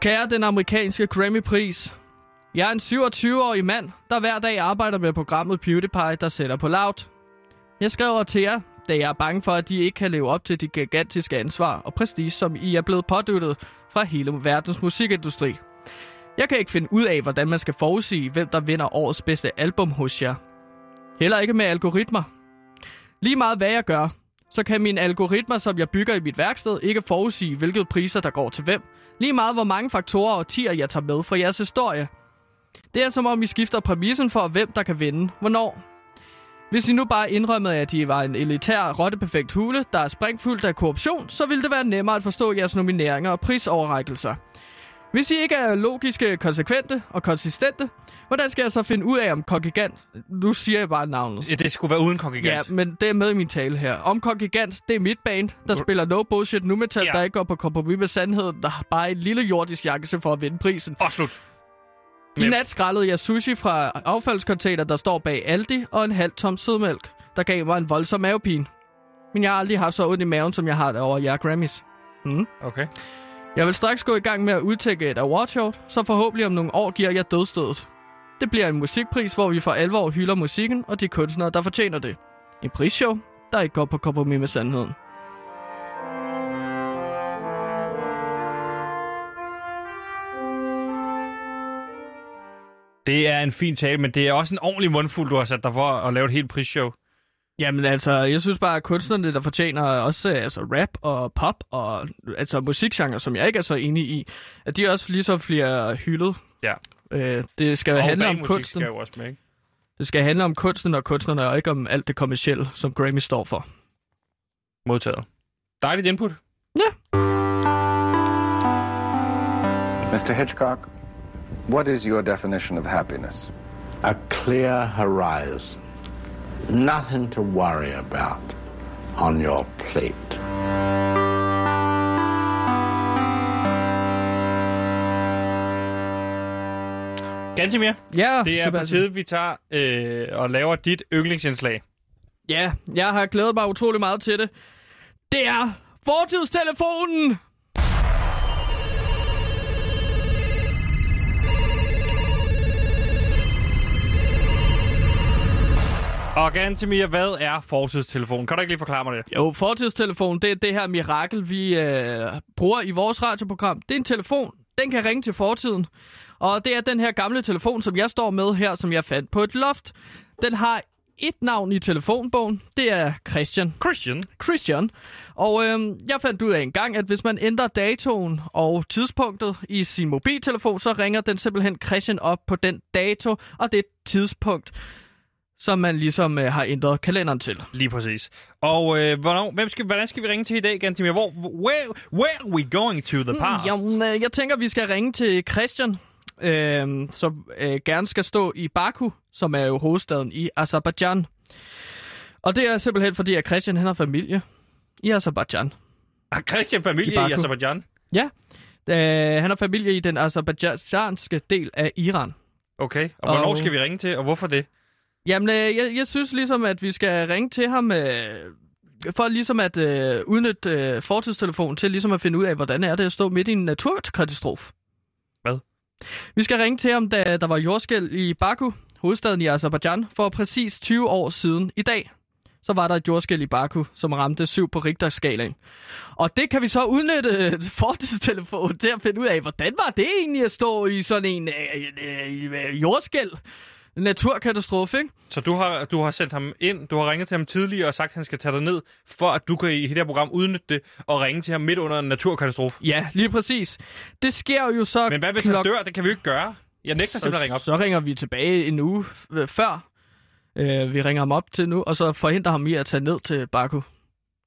Kære den amerikanske Grammy-pris. Jeg er en 27-årig mand, der hver dag arbejder med programmet PewDiePie, der sætter på loud. Jeg skriver til jer, da jeg er bange for, at de ikke kan leve op til de gigantiske ansvar og prestige, som I er blevet pådyttet fra hele verdens musikindustri. Jeg kan ikke finde ud af, hvordan man skal forudsige, hvem der vinder årets bedste album hos jer. Heller ikke med algoritmer. Lige meget hvad jeg gør, så kan mine algoritmer, som jeg bygger i mit værksted, ikke forudsige, hvilke priser der går til hvem. Lige meget hvor mange faktorer og tier jeg tager med fra jeres historie. Det er som om I skifter præmissen for, hvem der kan vinde, hvornår. Hvis I nu bare indrømmede, at I var en elitær, rotteperfekt hule, der er springfyldt af korruption, så ville det være nemmere at forstå jeres nomineringer og prisoverrækkelser. Hvis I ikke er logiske, konsekvente og konsistente, hvordan skal jeg så finde ud af, om Kongigant... Nu siger jeg bare navnet. Ja, Det skulle være uden kongregant. Ja, men det er med i min tale her. Om Kongigant, det er mit band, der spiller no bullshit nu metal, Ja. der ikke går på kompromis med sandheden, der har bare en lille jordisk chance for at vinde prisen. Og slut. I nat skrællede jeg sushi fra affaldscontainer, der står bag Aldi, og en halv tom sødmælk, der gav mig en voldsom mavepine. Men jeg har aldrig haft så ondt i maven, som jeg har det over jer Grammys. Okay. Jeg vil straks gå i gang med at udtække et awardshow, så forhåbentlig om nogle år giver jeg dødstødet. Det bliver en musikpris, hvor vi for alvor hylder musikken og de kunstnere, der fortjener det. En prisshow, der ikke går på kompromis med sandheden. Det er en fin tale, men det er også en ordentlig mundfuld, du har sat dig for at lave et helt prisshow. Jamen altså, jeg synes bare, at kunstnerne, der fortjener også øh, altså, rap og pop og altså musikgenre, som jeg ikke er så enig i, at de også ligesom bliver hyldet. Ja. Øh, det skal Og handle om kunsten. skal jo også med, ikke? Det skal handle om kunsten og kunstnerne, og ikke om alt det kommercielle, som Grammy står for. Modtaget. Dejligt input. Mr. Hitchcock, what is your definition of happiness? a clear horizon. Nothing to worry about on your plate. Gantimir, Ja, det er på Sebastian. tide, vi tager øh, og laver dit yndlingsindslag. Ja, jeg har glædet mig utrolig meget til det. Det er fortidstelefonen! Og Gantimir, hvad er fortidstelefonen? Kan du ikke lige forklare mig det? Jo, fortidstelefon, det er det her mirakel, vi øh, bruger i vores radioprogram. Det er en telefon, den kan ringe til fortiden. Og det er den her gamle telefon, som jeg står med her, som jeg fandt på et loft. Den har et navn i telefonbogen. Det er Christian. Christian. Christian. Og øh, jeg fandt ud af en gang, at hvis man ændrer datoen og tidspunktet i sin mobiltelefon, så ringer den simpelthen Christian op på den dato og det tidspunkt, som man ligesom øh, har ændret kalenderen til. Lige præcis. Og øh, hvornår, hvem skal, hvordan skal vi ringe til i dag, Gantimir? Hvor, where, where are we going to the past? Jamen, øh, jeg tænker, vi skal ringe til Christian, øh, som øh, gerne skal stå i Baku, som er jo hovedstaden i Azerbaijan. Og det er simpelthen fordi, at Christian han har familie i Azerbaijan. Har Christian I familie i, Baku. Azerbaijan? Ja, øh, han har familie i den azerbaijanske del af Iran. Okay. Og hvornår Og- skal vi ringe til, og hvorfor det? Jamen, øh, jeg, jeg synes ligesom, at vi skal ringe til ham øh, for ligesom at øh, udnytte øh, fortidstelefonen til ligesom at finde ud af, hvordan er det at stå midt i en naturkatastrofe. Hvad? Vi skal ringe til ham, da der var jordskæld i Baku, hovedstaden i Azerbaijan, for præcis 20 år siden i dag. Så var der et jordskæld i Baku, som ramte 7 på Richter-skalaen. Og det kan vi så udnytte øh, fortidstelefonen til at finde ud af, hvordan var det egentlig at stå i sådan en øh, øh, øh, jordskæld? Naturkatastrofe, ikke? Så du har, du har sendt ham ind, du har ringet til ham tidligere og sagt, at han skal tage dig ned, for at du kan i det her program udnytte det og ringe til ham midt under en naturkatastrofe. Ja, lige præcis. Det sker jo så... Men hvad hvis han dør? Det kan vi jo ikke gøre. Jeg nægter simpelthen at ringe op. Så ringer vi tilbage en uge før. Øh, vi ringer ham op til nu, og så forhindrer ham i at tage ned til Baku.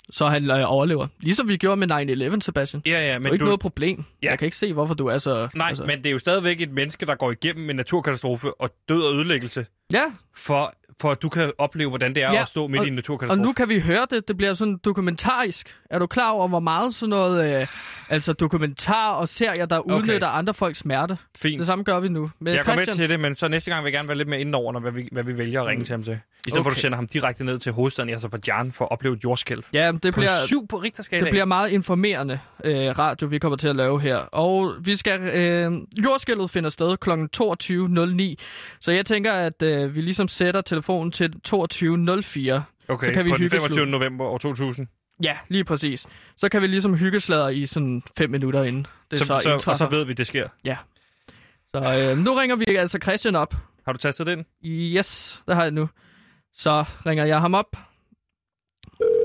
Så han øh, overlever. Ligesom vi gjorde med 9-11, Sebastian. Ja, ja, det er men jo ikke du... noget problem. Ja. Jeg kan ikke se, hvorfor du er så... Nej, altså... men det er jo stadigvæk et menneske, der går igennem en naturkatastrofe og død og ødelæggelse, Ja, for, for at du kan opleve, hvordan det er Ja, at stå midt og- i en og naturkatastrofe. nu kan vi høre det. Det bliver sådan dokumentarisk. Er du klar over, hvor meget sådan noget... Øh, Altså dokumentar og serier, der udnytter andre folks smerte. Fint. Det samme gør vi nu. Med Jeg med Christian, til det, men så næste gang vil jeg gerne være lidt mere inde over, når, hvad, vi, hvad vi vælger at ringe til ham til. I stedet for, at du Okay. sender ham direkte ned til hovedstaden i Azerbaijan for at opleve et jordskælv. Ja, det På bliver, syv på Richterskala. det bliver meget informerende øh, radio, vi kommer til at lave her. Og vi skal øh, jordskælvet finder sted kl. 22.09. Så jeg tænker, at øh, vi ligesom sætter telefonen til 22.04. Okay, så kan vi på den hygge 25. november år 2000. Ja, lige præcis. Så kan vi ligesom hyggeslader i sådan 5 minutter inden. Det Så, så, så, og så ved vi, det sker. Ja. Så øh, nu ringer vi altså Christian op. Har du tastet den? Yes, det har jeg nu. Så ringer jeg ham op.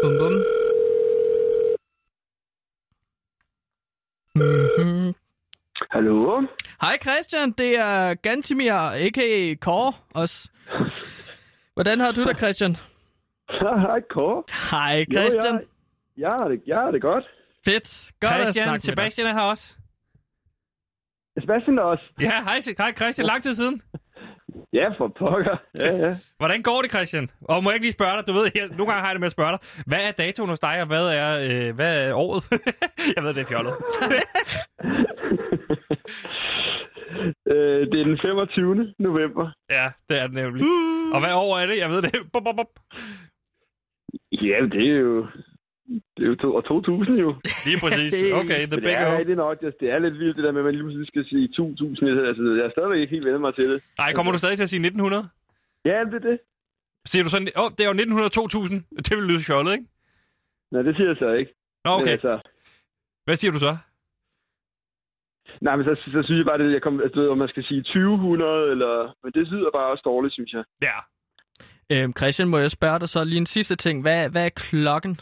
Bum, bum. Mm-hmm. Hallo? Hej Christian, det er Gantimir, a.k.a. Kåre også. Hvordan har du det, Christian? Hej, Kåre. Hej Christian. Jo, jeg, jeg, har det, jeg har det godt. Fedt. Godt at Christian. Sebastian er her også. Sebastian også. Ja, hej, hej Christian, lang tid siden. Ja, for pokker. Ja, ja. Hvordan går det, Christian? Og må jeg ikke lige spørge dig, du ved, jeg, nogle gange har jeg det med at spørge dig, hvad er datoen hos dig, og hvad er, øh, hvad er året? jeg ved, det er fjollet. øh, det er den 25. november. ja, det er det nemlig. Og hvad år er det? Jeg ved det. Bop, bop, bop. Ja, det er jo... Det er jo to, år 2000 jo. Lige præcis. Okay, the Men det big er rigtig nok. Det, det er lidt vildt, det der med, at man lige pludselig skal sige 2000. Altså, jeg er stadigvæk ikke helt vendt mig til det. Nej, kommer du stadig til at sige 1900? Ja, det er det. Siger du sådan, åh, oh, det er jo 1900 2000. Det vil lyde fjollet, ikke? Nej, det siger jeg så ikke. Nå, Men okay. altså, Hvad siger du så? nej, men så, så synes jeg bare, det, jeg kom, altså, du ved, om man skal sige 2000, eller... Men det lyder bare også dårligt, synes jeg. Ja. Øhm, Christian, må jeg spørge dig så lige en sidste ting. Hvad, hvad er klokken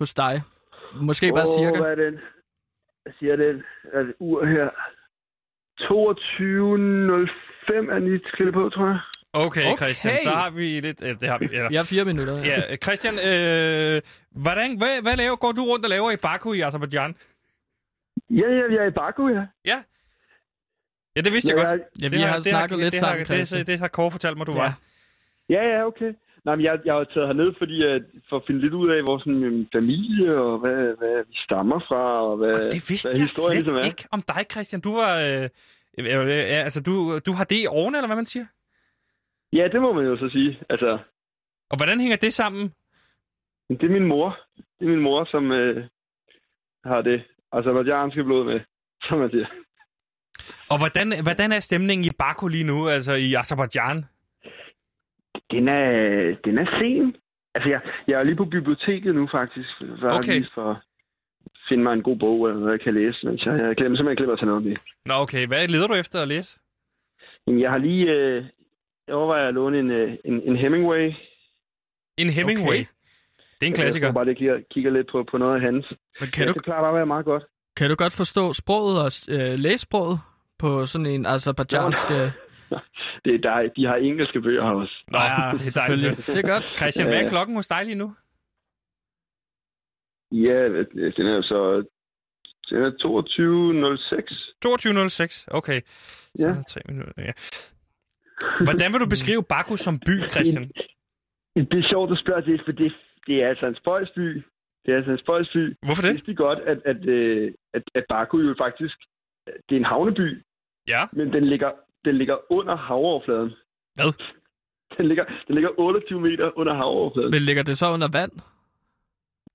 hos dig? Måske bare Åh, cirka. hvad er den? Hvad siger den? Er det ur her? 22.05 er lige skrevet på, tror jeg. Okay, Okay. Christian, så har vi lidt... Øh, det har vi. Eller, Vi har fire minutter. Ja, Christian, øh, hvordan, hvad, hvad laver, går du rundt og laver i Baku i Azerbaijan? Ja, ja, vi er i Baku, ja. Ja. Ja, det vidste jeg ja, godt. Ja, vi Det har snakket lidt det sammen, har, det, Christian. det, det har Kåre fortalt mig, du Ja. var. Ja, ja, okay. Nej, men jeg, jeg har taget herned, fordi at, for at finde lidt ud af, hvor sådan, øhm, familie og hvad, hvad vi stammer fra, og hvad, Det vidste hvad jeg historien slet ligesom er. ikke om dig, Christian. Du var... Øh, øh, øh, altså, du, du har det i årene, eller hvad man siger? Ja, det må man jo så sige. Altså, Og hvordan hænger det sammen? det er min mor. Det er min mor, som øh, har det azerbaijanske blod med, som man siger. Og hvordan, hvordan er stemningen i Baku lige nu, altså i Azerbaijan? Den er, den er sen. Altså, jeg, jeg er lige på biblioteket nu, faktisk. For Okay. Lige for at finde mig en god bog, eller hvad jeg kan læse. Mens jeg, jeg glemmer simpelthen glemmer at tage noget med. Nå, okay. Hvad leder du efter at læse? Jamen, jeg har lige... Øh, jeg overvejer at låne en, øh, en, en Hemingway. En Hemingway. Okay. Det er en Jeg klassiker. tror bare, det kigger, kigger lidt på, på noget af hans. Men kan, ja, du, Det plejer bare at være meget godt. kan du godt forstå sproget og øh, læsproget på sådan en azerbaijansk... øh, Det, der, er- de har engelske bøger her også. Nå, ja, det er selvfølgelig. dejligt. Det er godt. Christian, hvad er klokken hos dig lige nu? Ja, den er så... Den er 22.06. 22.06. Okay. Så Ja. er tre minutter. Ja. Hvordan vil du beskrive Baku som by, Christian? Det er sjovt at spørge det, for det, det er altså en spøjsby. Det er altså en spøjsby. Hvorfor Jeg det? vidste godt, at, at, øh, at, at Baku jo faktisk... Det er en havneby, Ja. men den ligger, den ligger under havoverfladen. Hvad? Den ligger, den ligger 28 meter under havoverfladen. Men ligger det så under vand?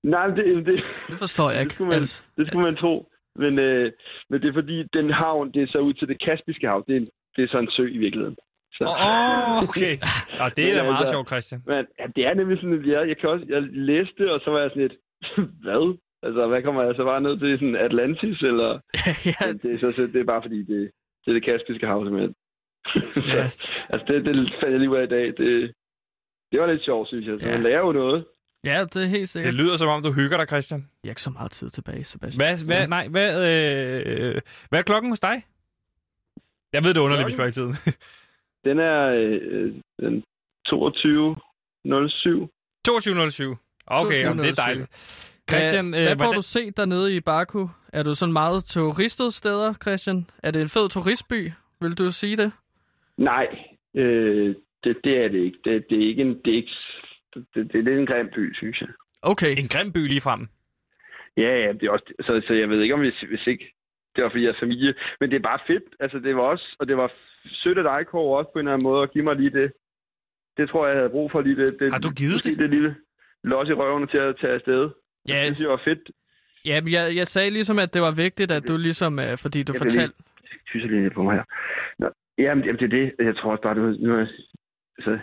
Nej, det, det, Det forstår jeg Det ikke. skulle man- Altså, det skulle man tro. Men, øh, men det er fordi, den havn, det er så ud til det Kaspiske hav. Det er, det er så en sø i virkeligheden. Så, Åh, oh, okay. Og det er da meget altså- sjovt, Christian. Men ja, det er nemlig sådan, at jeg, jeg, kan også, jeg læste det, og så var jeg sådan lidt, hvad? Altså, hvad kommer jeg så bare ned til? Sådan Atlantis, eller? ja, Men det, er så, så, det er bare fordi, det, det er det Kaspiske hav, simpelthen. så, Ja. altså, det, det fandt jeg lige ud af i dag. Det, det var lidt sjovt, synes jeg. Så Ja. man lærer jo noget. ja, det er helt sikkert. Det lyder som om, du hygger dig, Christian. Jeg har ikke så meget tid tilbage, Sebastian. Hvad, hvad, nej, hvad, øh, hvad er klokken hos dig? Jeg ved det er underligt, vi spørger i tiden. Den er øh, den 22.07. 22.07. Okay, jamen, det er 22.07. dejligt. Christian, hvad, øh, hvad får hvordan- du set dernede i Baku? Er du sådan meget turistet steder, Christian? Er det en fed turistby? Vil du sige det? Nej, øh, det, det er det ikke. Det, det er ikke en... Det er, ikke, det, det, er lidt en grim by, synes jeg. Okay. En grim by lige frem. Ja, ja, det er også, så, så jeg ved ikke, om hvis, hvis ikke det var fordi jeg er familie, men det er bare fedt. Altså, det var også, og det var sødt af dig, Kåre, også på en eller anden måde at give mig lige det. Det tror jeg, jeg havde brug for lige det. det Har du givet det? det lille los i røven til at tage afsted. Ja, Det synes jeg var fedt. ja men jeg, jeg sagde ligesom, at det var vigtigt, at du ligesom, øh, fordi du Jeg fortalte... lige tysse lige på mig her. Nå, jamen, jamen, det er det. Jeg tror også bare, du nu er jeg, altså,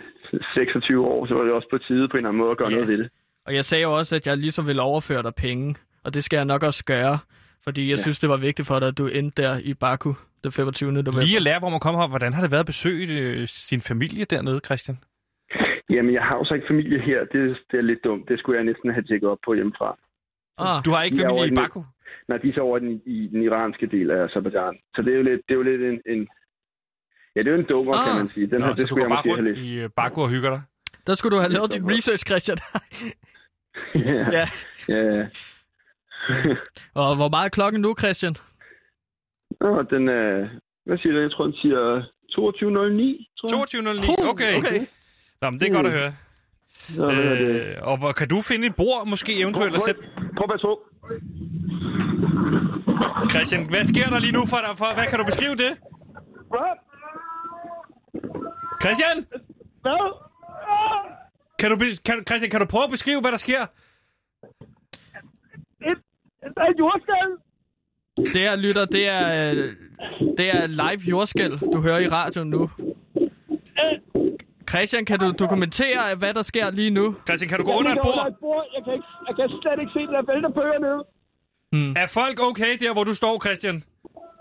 26 år, så var det også på tide på en eller anden måde at gøre Ja. noget ved det. Og jeg sagde jo også, at jeg ligesom ville overføre dig penge, og det skal jeg nok også gøre, fordi jeg ja. synes, det var vigtigt for dig, at du endte der i Baku den 25. november. Lige at lære, hvor man kommer her. Hvordan har det været at besøge øh, sin familie dernede, Christian? Jamen, jeg har jo så ikke familie her. Det, det er lidt dumt. Det skulle jeg næsten have tjekket op på hjemmefra. Ah, Du har ikke familie i den- Baku? Nej, de er så over i den, i den iranske del af Azerbaijan. Så det er jo lidt, det er jo lidt en, en... Ja, det er jo en dummer, Ah. kan man sige. Den Nå, her, så det du skulle går jeg bare måske have rundt læst. i øh, Baku og hygger dig? der skulle du have lavet din research, Christian. ja. ja. ja. Og hvor meget er klokken nu, Christian? Nå, den er... Hvad siger du? Jeg tror, den siger 22.09, tror jeg. 22.09, okay. okay. Nå, men det er godt at høre. Så, er det? Øh, og hvor, kan du finde et bord, måske eventuelt, at sætte... Prøv at passe på. Christian, hvad sker der lige nu for dig? For, hvad kan du beskrive det? Hvad? Christian? Hvad? Kan du, kan, Christian, kan du prøve at beskrive, hvad der sker? Der er et jordskald. Det her, lytter, det er, øh, det er live jordskæld, du hører i radioen nu. Christian, kan du dokumentere, hvad der sker lige nu? Christian, kan du gå under et bord? bord. Jeg kan, ikke, jeg kan slet ikke se, at der vælter bøger ned. Er folk okay der, hvor du står, Christian?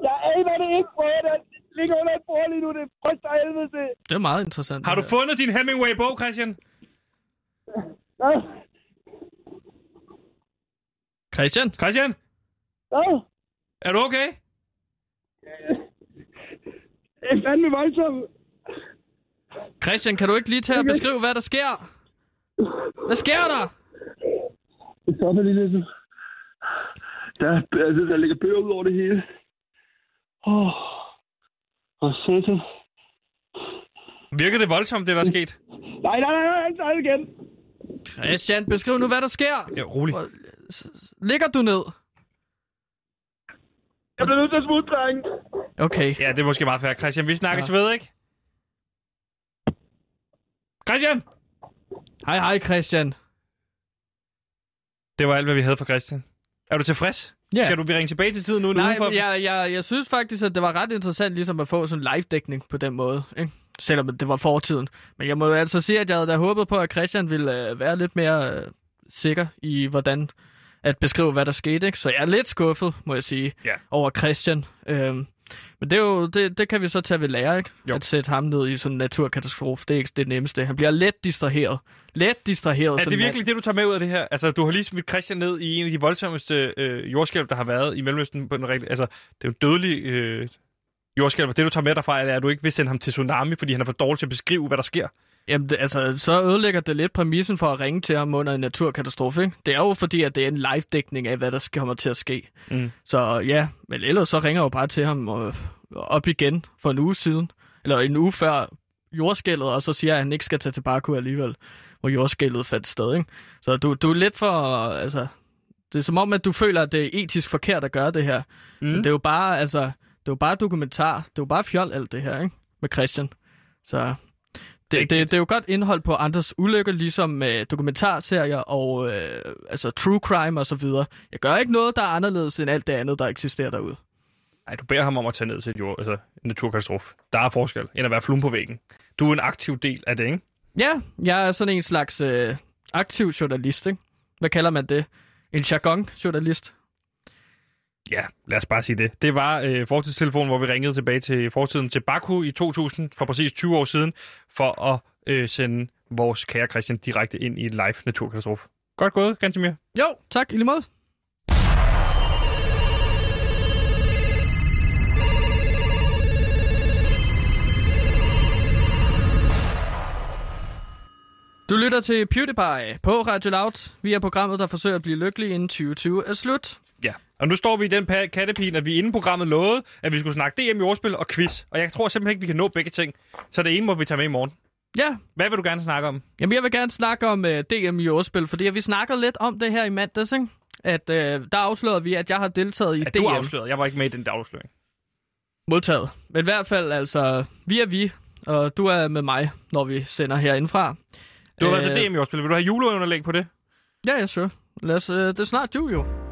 Jeg aner det ikke, hvor der ligger under et bord lige nu. Det frygter af helvede til. Det er meget interessant. Har du her. fundet din Hemingway-bog, Christian? Hvad? Christian? Christian, Hvad? er du okay? Det er fandme voldsomt. Christian, kan du ikke lige tage og beskrive, hvad der sker? Hvad sker der? Det stopper lige lidt. Der, altså, der ligger bøger ud over det hele. Åh. Oh. Og satan. Virker det voldsomt, det der er sket? Nej, nej, nej, nej, nej, igen. Christian, beskriv nu, hvad der sker. Ja, rolig. Ligger du ned? Jeg bliver nødt til at smutte, drenge. Okay. Ja, det er måske meget fair. Christian, vi snakkes ja. ved, ikke? Christian! Hej, hej, Christian. Det var alt, hvad vi havde for Christian. Er du tilfreds? Ja. Skal du vi ringe tilbage til tiden nu? Nej, men jeg, jeg, jeg synes faktisk, at det var ret interessant ligesom at få sådan en live-dækning på den måde. Ikke? Selvom det var fortiden. Men jeg må jo altså sige, at jeg havde da håbet på, at Christian ville øh, være lidt mere øh, sikker i, hvordan at beskrive, hvad der skete. Ikke? Så jeg er lidt skuffet, må jeg sige, Ja. over Christian. Øhm, men det, er jo, det, det kan vi så tage ved lære, ikke? Jo. At sætte ham ned i sådan en naturkatastrofe, det er ikke det nemmeste. Han bliver let distraheret. Let distraheret. Er det virkelig det, du tager med ud af det her? Altså, du har lige smidt Christian ned i en af de voldsommeste øh, jordskælv, der har været i Mellemøsten. På den rigtige, altså, det er jo dødelig øh, jordskælv. Det, du tager med derfra, er, at du ikke vil sende ham til tsunami, fordi han er for dårlig til at beskrive, hvad der sker. Jamen, det, altså, så ødelægger det lidt præmissen for at ringe til ham under en naturkatastrofe, ikke? Det er jo fordi, at det er en live-dækning af, hvad der skal- kommer til at ske. Mm. Så ja, men ellers så ringer jeg jo bare til ham øh, op igen for en uge siden, eller en uge før jordskældet, og så siger jeg, at han ikke skal tage til Baku alligevel, hvor jordskældet fandt sted, ikke? Så du, du er lidt for, altså, det er som om, at du føler, at det er etisk forkert at gøre det her. Mm. Men det er jo bare, altså, det er jo bare dokumentar, det er jo bare fjol alt det her, ikke? Med Christian. Så det, det, det er jo godt indhold på andres ulykker, ligesom med dokumentarserier og øh, altså true crime og så videre. Jeg gør ikke noget, der er anderledes end alt det andet, der eksisterer derude. Nej, du beder ham om at tage ned til et jord, altså, en naturkatastrofe. Der er forskel, end at være flum på væggen. Du er en aktiv del af det, ikke? Ja, jeg er sådan en slags øh, aktiv journalist, ikke? Hvad kalder man det? En jargon-journalist. Ja, lad os bare sige det. Det var øh, fortidstelefonen, hvor vi ringede tilbage til fortiden til Baku i 2000, for præcis 20 år siden, for at øh, sende vores kære Christian direkte ind i en live naturkatastrofe. Godt gået, Gantemir. Jo, tak i lige måde. Du lytter til PewDiePie på Radio Loud. Vi er programmet, der forsøger at blive lykkelig inden 2020 er slut. Og nu står vi i den kattepine, at vi inden programmet lovede, at vi skulle snakke DM i ordspil og quiz. Og jeg tror simpelthen ikke, vi kan nå begge ting. Så det ene må vi tage med i morgen. Ja, Hvad vil du gerne snakke om? Jamen, jeg vil gerne snakke om uh, DM i ordspil, fordi vi snakker lidt om det her i mandags, ikke? at øh, der afslørede vi, at jeg har deltaget i Er DM. du afsløret? Jeg var ikke med i den der afsløring. Modtaget. Men i hvert fald, altså, vi er vi, og du er med mig, når vi sender herindefra. Du har været Øh, til DM i årspil. Vil du have juleunderlæg på det? Ja, ja, sure. Lad os, øh, det er snart jul, jo.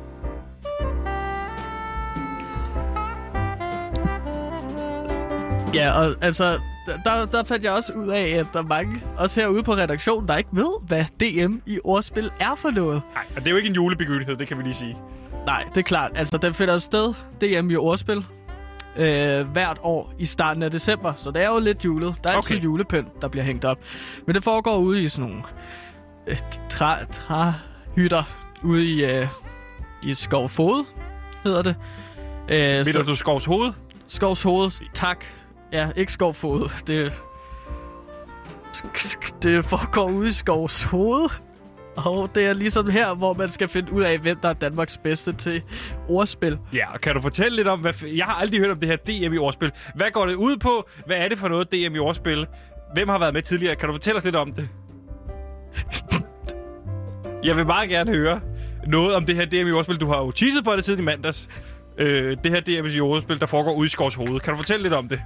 Ja, og altså, der, der fandt jeg også ud af, at der er mange, også herude på redaktionen, der ikke ved, hvad DM i ordspil er for noget. Nej, og det er jo ikke en julebegivenhed, det kan vi lige sige. Nej, det er klart. Altså, den finder sted, DM i ordspil, øh, hvert år i starten af december. Så det er jo lidt julet. Der er Okay. altid julepynt, der bliver hængt op. Men det foregår ude i sådan nogle øh, træ, træhytter ude i, øh, i Skovfod, hedder det. Øh, Ved du Skovs hoved? Skovs hoved, tak. Ja, ikke Skovfod. Det, det foregår ude i Skovs hoved. Og det er ligesom her, hvor man skal finde ud af, hvem der er Danmarks bedste til ordspil. Ja, og kan du fortælle lidt om, hvad... f- Jeg har aldrig hørt om det her DM i ordspil. Hvad går det ud på? Hvad er det for noget DM i ordspil? Hvem har været med tidligere? Kan du fortælle os lidt om det? Jeg vil meget gerne høre noget om det her DM i ordspil. Du har jo teaset for det siden i mandags. Øh, det her DM i ordspil, der foregår ude i Skovs hoved. Kan du fortælle lidt om det?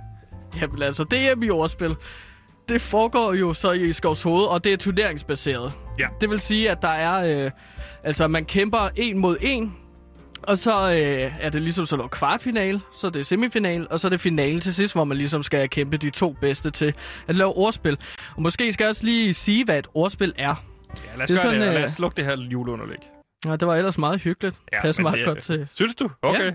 Jamen altså, DM i ordspil, det foregår jo så i Skovs Hoved, og det er turneringsbaseret. Ja. Det vil sige, at der er... Øh, altså, man kæmper en mod en, og så øh, er det ligesom sådan noget kvartfinale, så det er semifinal, og så er det finale til sidst, hvor man ligesom skal kæmpe de to bedste til at lave ordspil. Og måske skal jeg også lige sige, hvad et ordspil er. Ja, lad os Det er gøre sådan, det, og lad øh, os lukke det her juleunderlæg. Ja, det var ellers meget hyggeligt. Ja, Passer meget det- godt til... Synes du? Okay. Ja.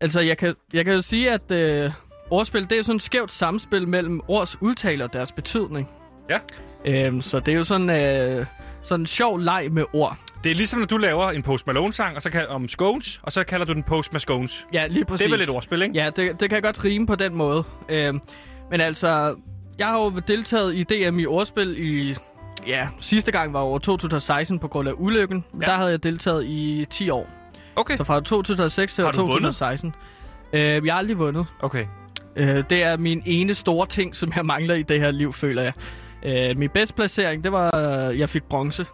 Altså, jeg kan, jeg kan jo sige, at øh, ordspil, det er sådan et skævt samspil mellem ords udtale og deres betydning. Ja. Øhm, så det er jo sådan, øh, sådan en sjov leg med ord. Det er ligesom, når du laver en Post Malone-sang og så kan, om scones, og så kalder du den Post med scones. Ja, lige præcis. Det er vel et ordspil, ikke? Ja, det, det kan godt rime på den måde. Øhm, men altså, jeg har jo deltaget i DM i ordspil i... Ja, sidste gang var over 2016 på grund af ulykken. Ja. Der havde jeg deltaget i 10 år. Okay. Så fra 2006 til Har du vundet? 2016. Øh, jeg har aldrig vundet. Okay. Øh, det er min ene store ting, som jeg mangler i det her liv, føler jeg. Øh, min bedste placering, det var, øh, jeg fik bronze.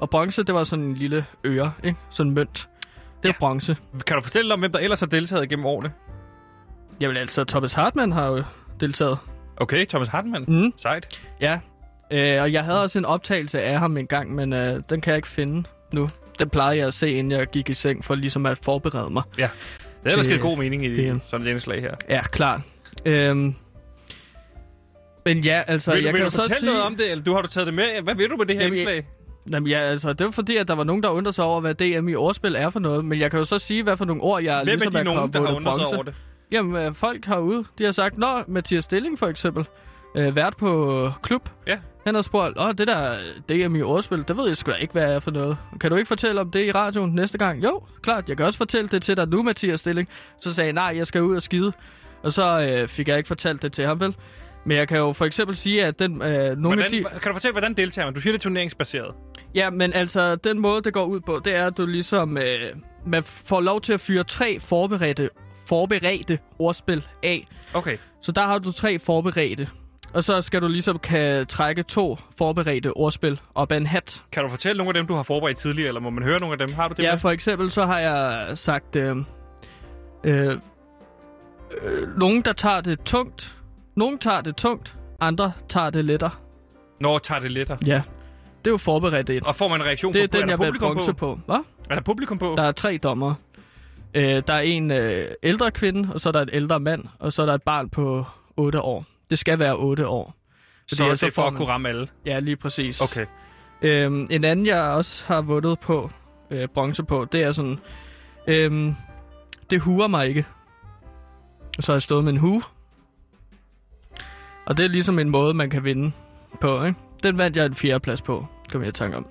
Og bronze, det var sådan en lille øre, ikke? Sådan en mønt. Det er ja. bronze. Kan du fortælle om, hvem der ellers har deltaget gennem årene? Jamen altså, Thomas Hartmann har jo deltaget. Okay, Thomas Hartmann. Mm. Sejt. Ja. Øh, og jeg havde også en optagelse af ham en gang, men øh, den kan jeg ikke finde nu. Den plejede jeg at se, inden jeg gik i seng, for ligesom at forberede mig. Ja. Det er ellers givet god mening i DM. sådan et indslag her. Ja, klart. Øhm, men ja, altså, vil jeg vil kan du så fortælle sige... noget om det, eller du har du taget det med? Hvad ved du med det her Jamen, jeg- indslag? Jamen ja, altså, det var fordi, at der var nogen, der undrede sig over, hvad DM i ordspil er for noget. Men jeg kan jo så sige, hvad for nogle ord, jeg Hvem er ligesom de nogen, der har undret sig over det? Jamen, øh, folk herude, de har sagt, Nå, Mathias Stilling for eksempel, øh, vært på klub. Ja. Han har spurgt, åh, det der DM i ordspil, det ved jeg sgu da ikke, hvad er for noget. Kan du ikke fortælle om det i radioen næste gang? Jo, klart, jeg kan også fortælle det til dig nu, Mathias Stilling. Så sagde jeg, nej, jeg skal ud og skide. Og så øh, fik jeg ikke fortalt det til ham, vel? Men jeg kan jo for eksempel sige, at den, øh, nogle Hvordan, af de... Kan du fortælle, hvordan deltager man? Du siger, det er turneringsbaseret. Ja, men altså, den måde, det går ud på, det er, at du ligesom... Øh, man får lov til at fyre tre forberedte, forberedte ordspil af. Okay. Så der har du tre forberedte. Og så skal du ligesom kan trække to forberedte ordspil op af en hat. Kan du fortælle nogle af dem, du har forberedt tidligere, eller må man høre nogle af dem? Har du det Ja, med? for eksempel så har jeg sagt... Øh, øh, øh, nogen, der tager det tungt. Nogen tager det tungt. Andre tager det lettere. Når tager det lettere. Ja. Det er jo forberedt et. Og får man en reaktion Det er på? den, der jeg vil publikum bronze på. Hvad? Er der publikum på? Der er tre dommer. Øh, der er en øh, ældre kvinde, og så er der et ældre mand, og så er der et barn på 8 år. Det skal være 8 år. så det er for får at kunne ramme alle? Ja, lige præcis. Okay. Øhm, en anden, jeg også har vundet på, øh, bronze på, det er sådan, øhm, det huer mig ikke. Og så har jeg stået med en hue. Og det er ligesom en måde, man kan vinde på, ikke? Den vandt jeg en fjerdeplads på, kom jeg i tanke om.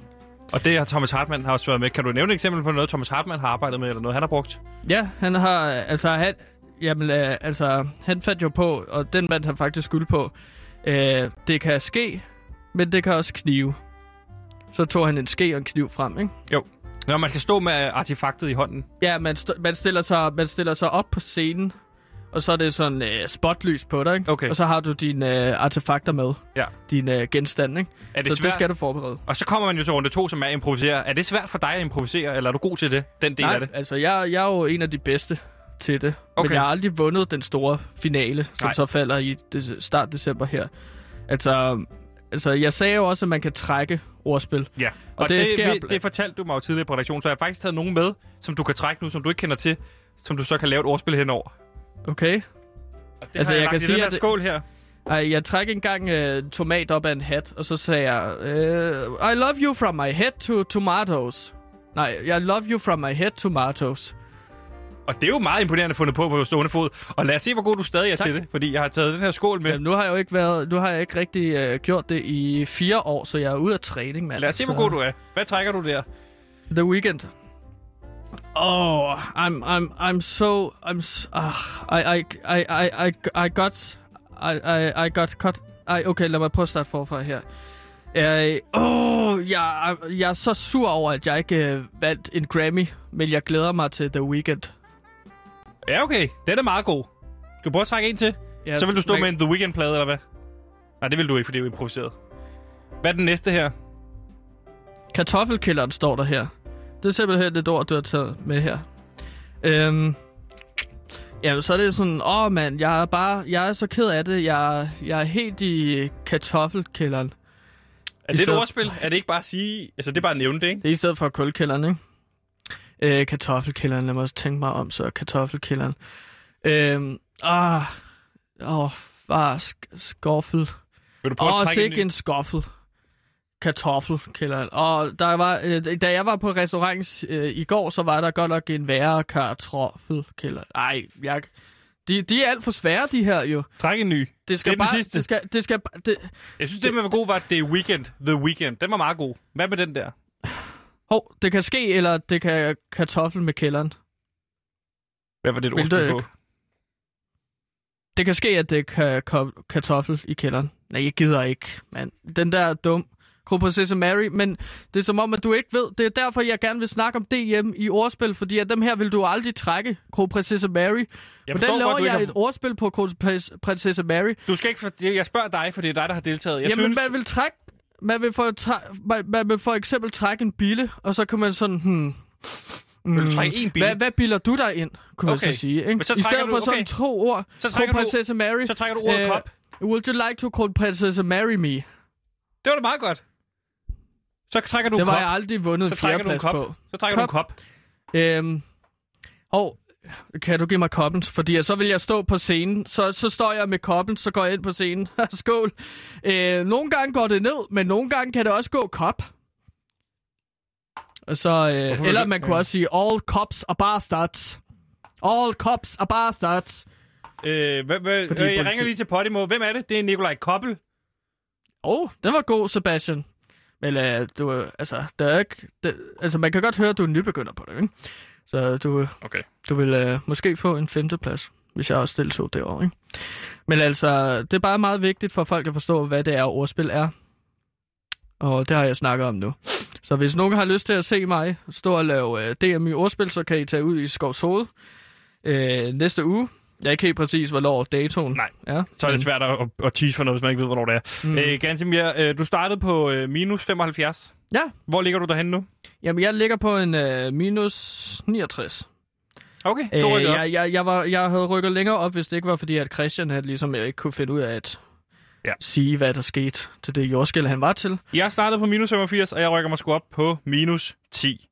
Og det har Thomas Hartmann har også været med. Kan du nævne et eksempel på noget, Thomas Hartmann har arbejdet med, eller noget, han har brugt? Ja, han har, altså han, jamen, øh, altså, han fandt jo på, og den vandt han faktisk skyld på, øh, det kan ske, men det kan også knive. Så tog han en ske og en kniv frem, ikke? Jo. Når man skal stå med artefaktet i hånden. Ja, man, st- man, stiller sig, man stiller sig op på scenen, og så er det sådan øh, spotlys på dig, ikke? Okay. Og så har du dine øh, artefakter med, Ja. dine øh, genstande, ikke? Er det så svært? det skal du forberede. Og så kommer man jo til runde to, som er at improvisere. Er det svært for dig at improvisere, eller er du god til det, den del Nej, af det? altså jeg, jeg er jo en af de bedste til det. Okay. Men jeg har aldrig vundet den store finale, som Nej. så falder i det, start december her. Altså, altså, jeg sagde jo også, at man kan trække ordspil. Ja, og, Og det det, sker det, fortalte du mig jo tidligere på redaktionen, så jeg har faktisk taget nogen med, som du kan trække nu, som du ikke kender til, som du så kan lave et ordspil henover. Okay? Og det Altså, har jeg lagt kan sige, den her at skål her. Ej, jeg trak engang øh, tomat op af en hat, og så sagde jeg, øh, I love you from my head to tomatoes. Nej, I love you from my head to tomatoes. Og det er jo meget imponerende fundet på på stående fod. Og lad os se, hvor god du stadig er Tak. til det, fordi jeg har taget den her skål med. Jamen, nu har jeg jo ikke været, nu har jeg ikke rigtig øh, gjort det i fire år, så jeg er ude af træning, mand. Lad os se, hvor Så- god du er. Hvad trækker du der? The Weekend. Oh, I'm I'm I'm so I'm s- uh, I, I I I I I got I I I got cut. I okay, lad mig prøve at starte forfra her. Jeg, oh, jeg, jeg er så sur over, at jeg ikke øh, vandt en Grammy, men jeg glæder mig til The Weekend. Ja, okay. Den er meget god. Skal du prøve at trække en til? Ja, så vil du stå men- med en The Weeknd-plade, eller hvad? Nej, det vil du ikke, for det er improviseret. Hvad er den næste her? Kartoffelkælderen står der her. Det er simpelthen et ord, du har taget med her. Øhm, jamen, så er det sådan, åh mand, jeg er bare, jeg er så ked af det. Jeg, jeg er helt i kartoffelkælderen. Er det et ordspil? Er det ikke bare at sige... Altså, det er bare at nævne det, ikke? Det er i stedet for kulkælderen, ikke? Øh, kartoffelkælderen, lad mig også tænke mig om, så kartoffelkælderen. Øhm, ah, åh, bare sk- skuffet. Vil du prøve Åh, at trække sikke en en skuffel. Kartoffelkælderen. Og der var, øh, da jeg var på restaurant øh, i går, så var der godt nok en værre kartoffelkælder. Ej, jeg... De, de er alt for svære, de her jo. Træk en ny. Det skal Det er den bare... sidste. Det skal, det skal, det, Jeg synes, det, det var god, var The Weekend. The Weekend. Den var meget god. Hvad med den der? hov, det kan ske, eller det kan kartoffel med kælderen. Hvad var det, du ordspil på? Det kan ske, at det kan kartoffel i kælderen. Nej, jeg gider ikke, mand. Den der er dum. Kronprinsesse Mary, men det er som om, at du ikke ved. Det er derfor, jeg gerne vil snakke om DM i ordspil, fordi at dem her vil du aldrig trække, Kronprinsesse Mary. Jeg Hvordan laver godt, du jeg et ordspil på Kronprinsesse Mary? Du skal ikke... For... Jeg spørger dig, for det er dig, der har deltaget. Jeg Jamen, synes... man vil trække... Man vil, for, man, man vil for eksempel trække en bille, og så kan man sådan... Hmm, Vil du trække en? Hvad, hvad bilder du dig ind, kunne Okay. man så sige? Ikke? Men så I stedet trækker for du- sådan okay. to ord. Så trækker du- Kronprinsesse Mary. Så trækker du ordet Øh, kop. Would you like to Kronprinsesse Marry me? Det var da meget godt. Så trækker du Det en var kop. jeg aldrig vundet Så trækker du en kop. på. Så trækker du en kop. Øhm, og kan du give mig koppen? Fordi så vil jeg stå på scenen. Så, så står jeg med koppen, så går jeg ind på scenen. Skål. Øh, nogle gange går det ned, men nogle gange kan det også gå kop. Og så, øh, eller man kunne ja. også sige, all cops are bastards. All cops are bastards. Øh, hvad, hvad, Fordi øh, jeg ringer lige til Podimo. Hvem er det? Det er Nikolaj Koppel. Åh, oh, den var god, Sebastian. Men øh, du, altså, der er ikke, det, altså, man kan godt høre, at du er nybegynder på det, ikke? Så du, Okay. du vil øh, måske få en femteplads, hvis jeg også deltog derovre, ikke? Men altså, det er bare meget vigtigt for folk at forstå, hvad det er, ordspil er. Og det har jeg snakket om nu. Så hvis nogen har lyst til at se mig stå og lave øh, DM i ordspil, så kan I tage ud i Skovs Hoved øh, næste uge. Jeg er ikke helt præcis, hvornår datoen Nej, er. Så er det svært at, at tease for noget, hvis man ikke ved, hvornår det er. Mm. Øh, Gansimir, øh, du startede på øh, minus 75. Ja, Hvor ligger du derhen nu? Jamen, jeg ligger på en øh, minus 69. Okay, du Øh, jeg, jeg, jeg, var, jeg havde rykket længere op, hvis det ikke var fordi, at Christian havde ligesom ikke kunne finde ud af at Ja. sige, hvad der skete til det jordskæld, han var til. Jeg startede på minus 85, og jeg rykker mig sgu op på minus 10.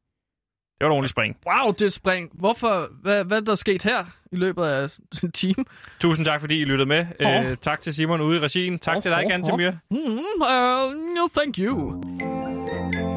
Det var et ordentligt spring. Wow, det spring. Hvorfor? Hvad, hvad er der sket her i løbet af en time? Tusind tak, fordi I lyttede med. Åh. Øh, tak til Simon ude i regien. Tak Åh, til dig, åh, Gansimir. Mm, uh, no, thank you.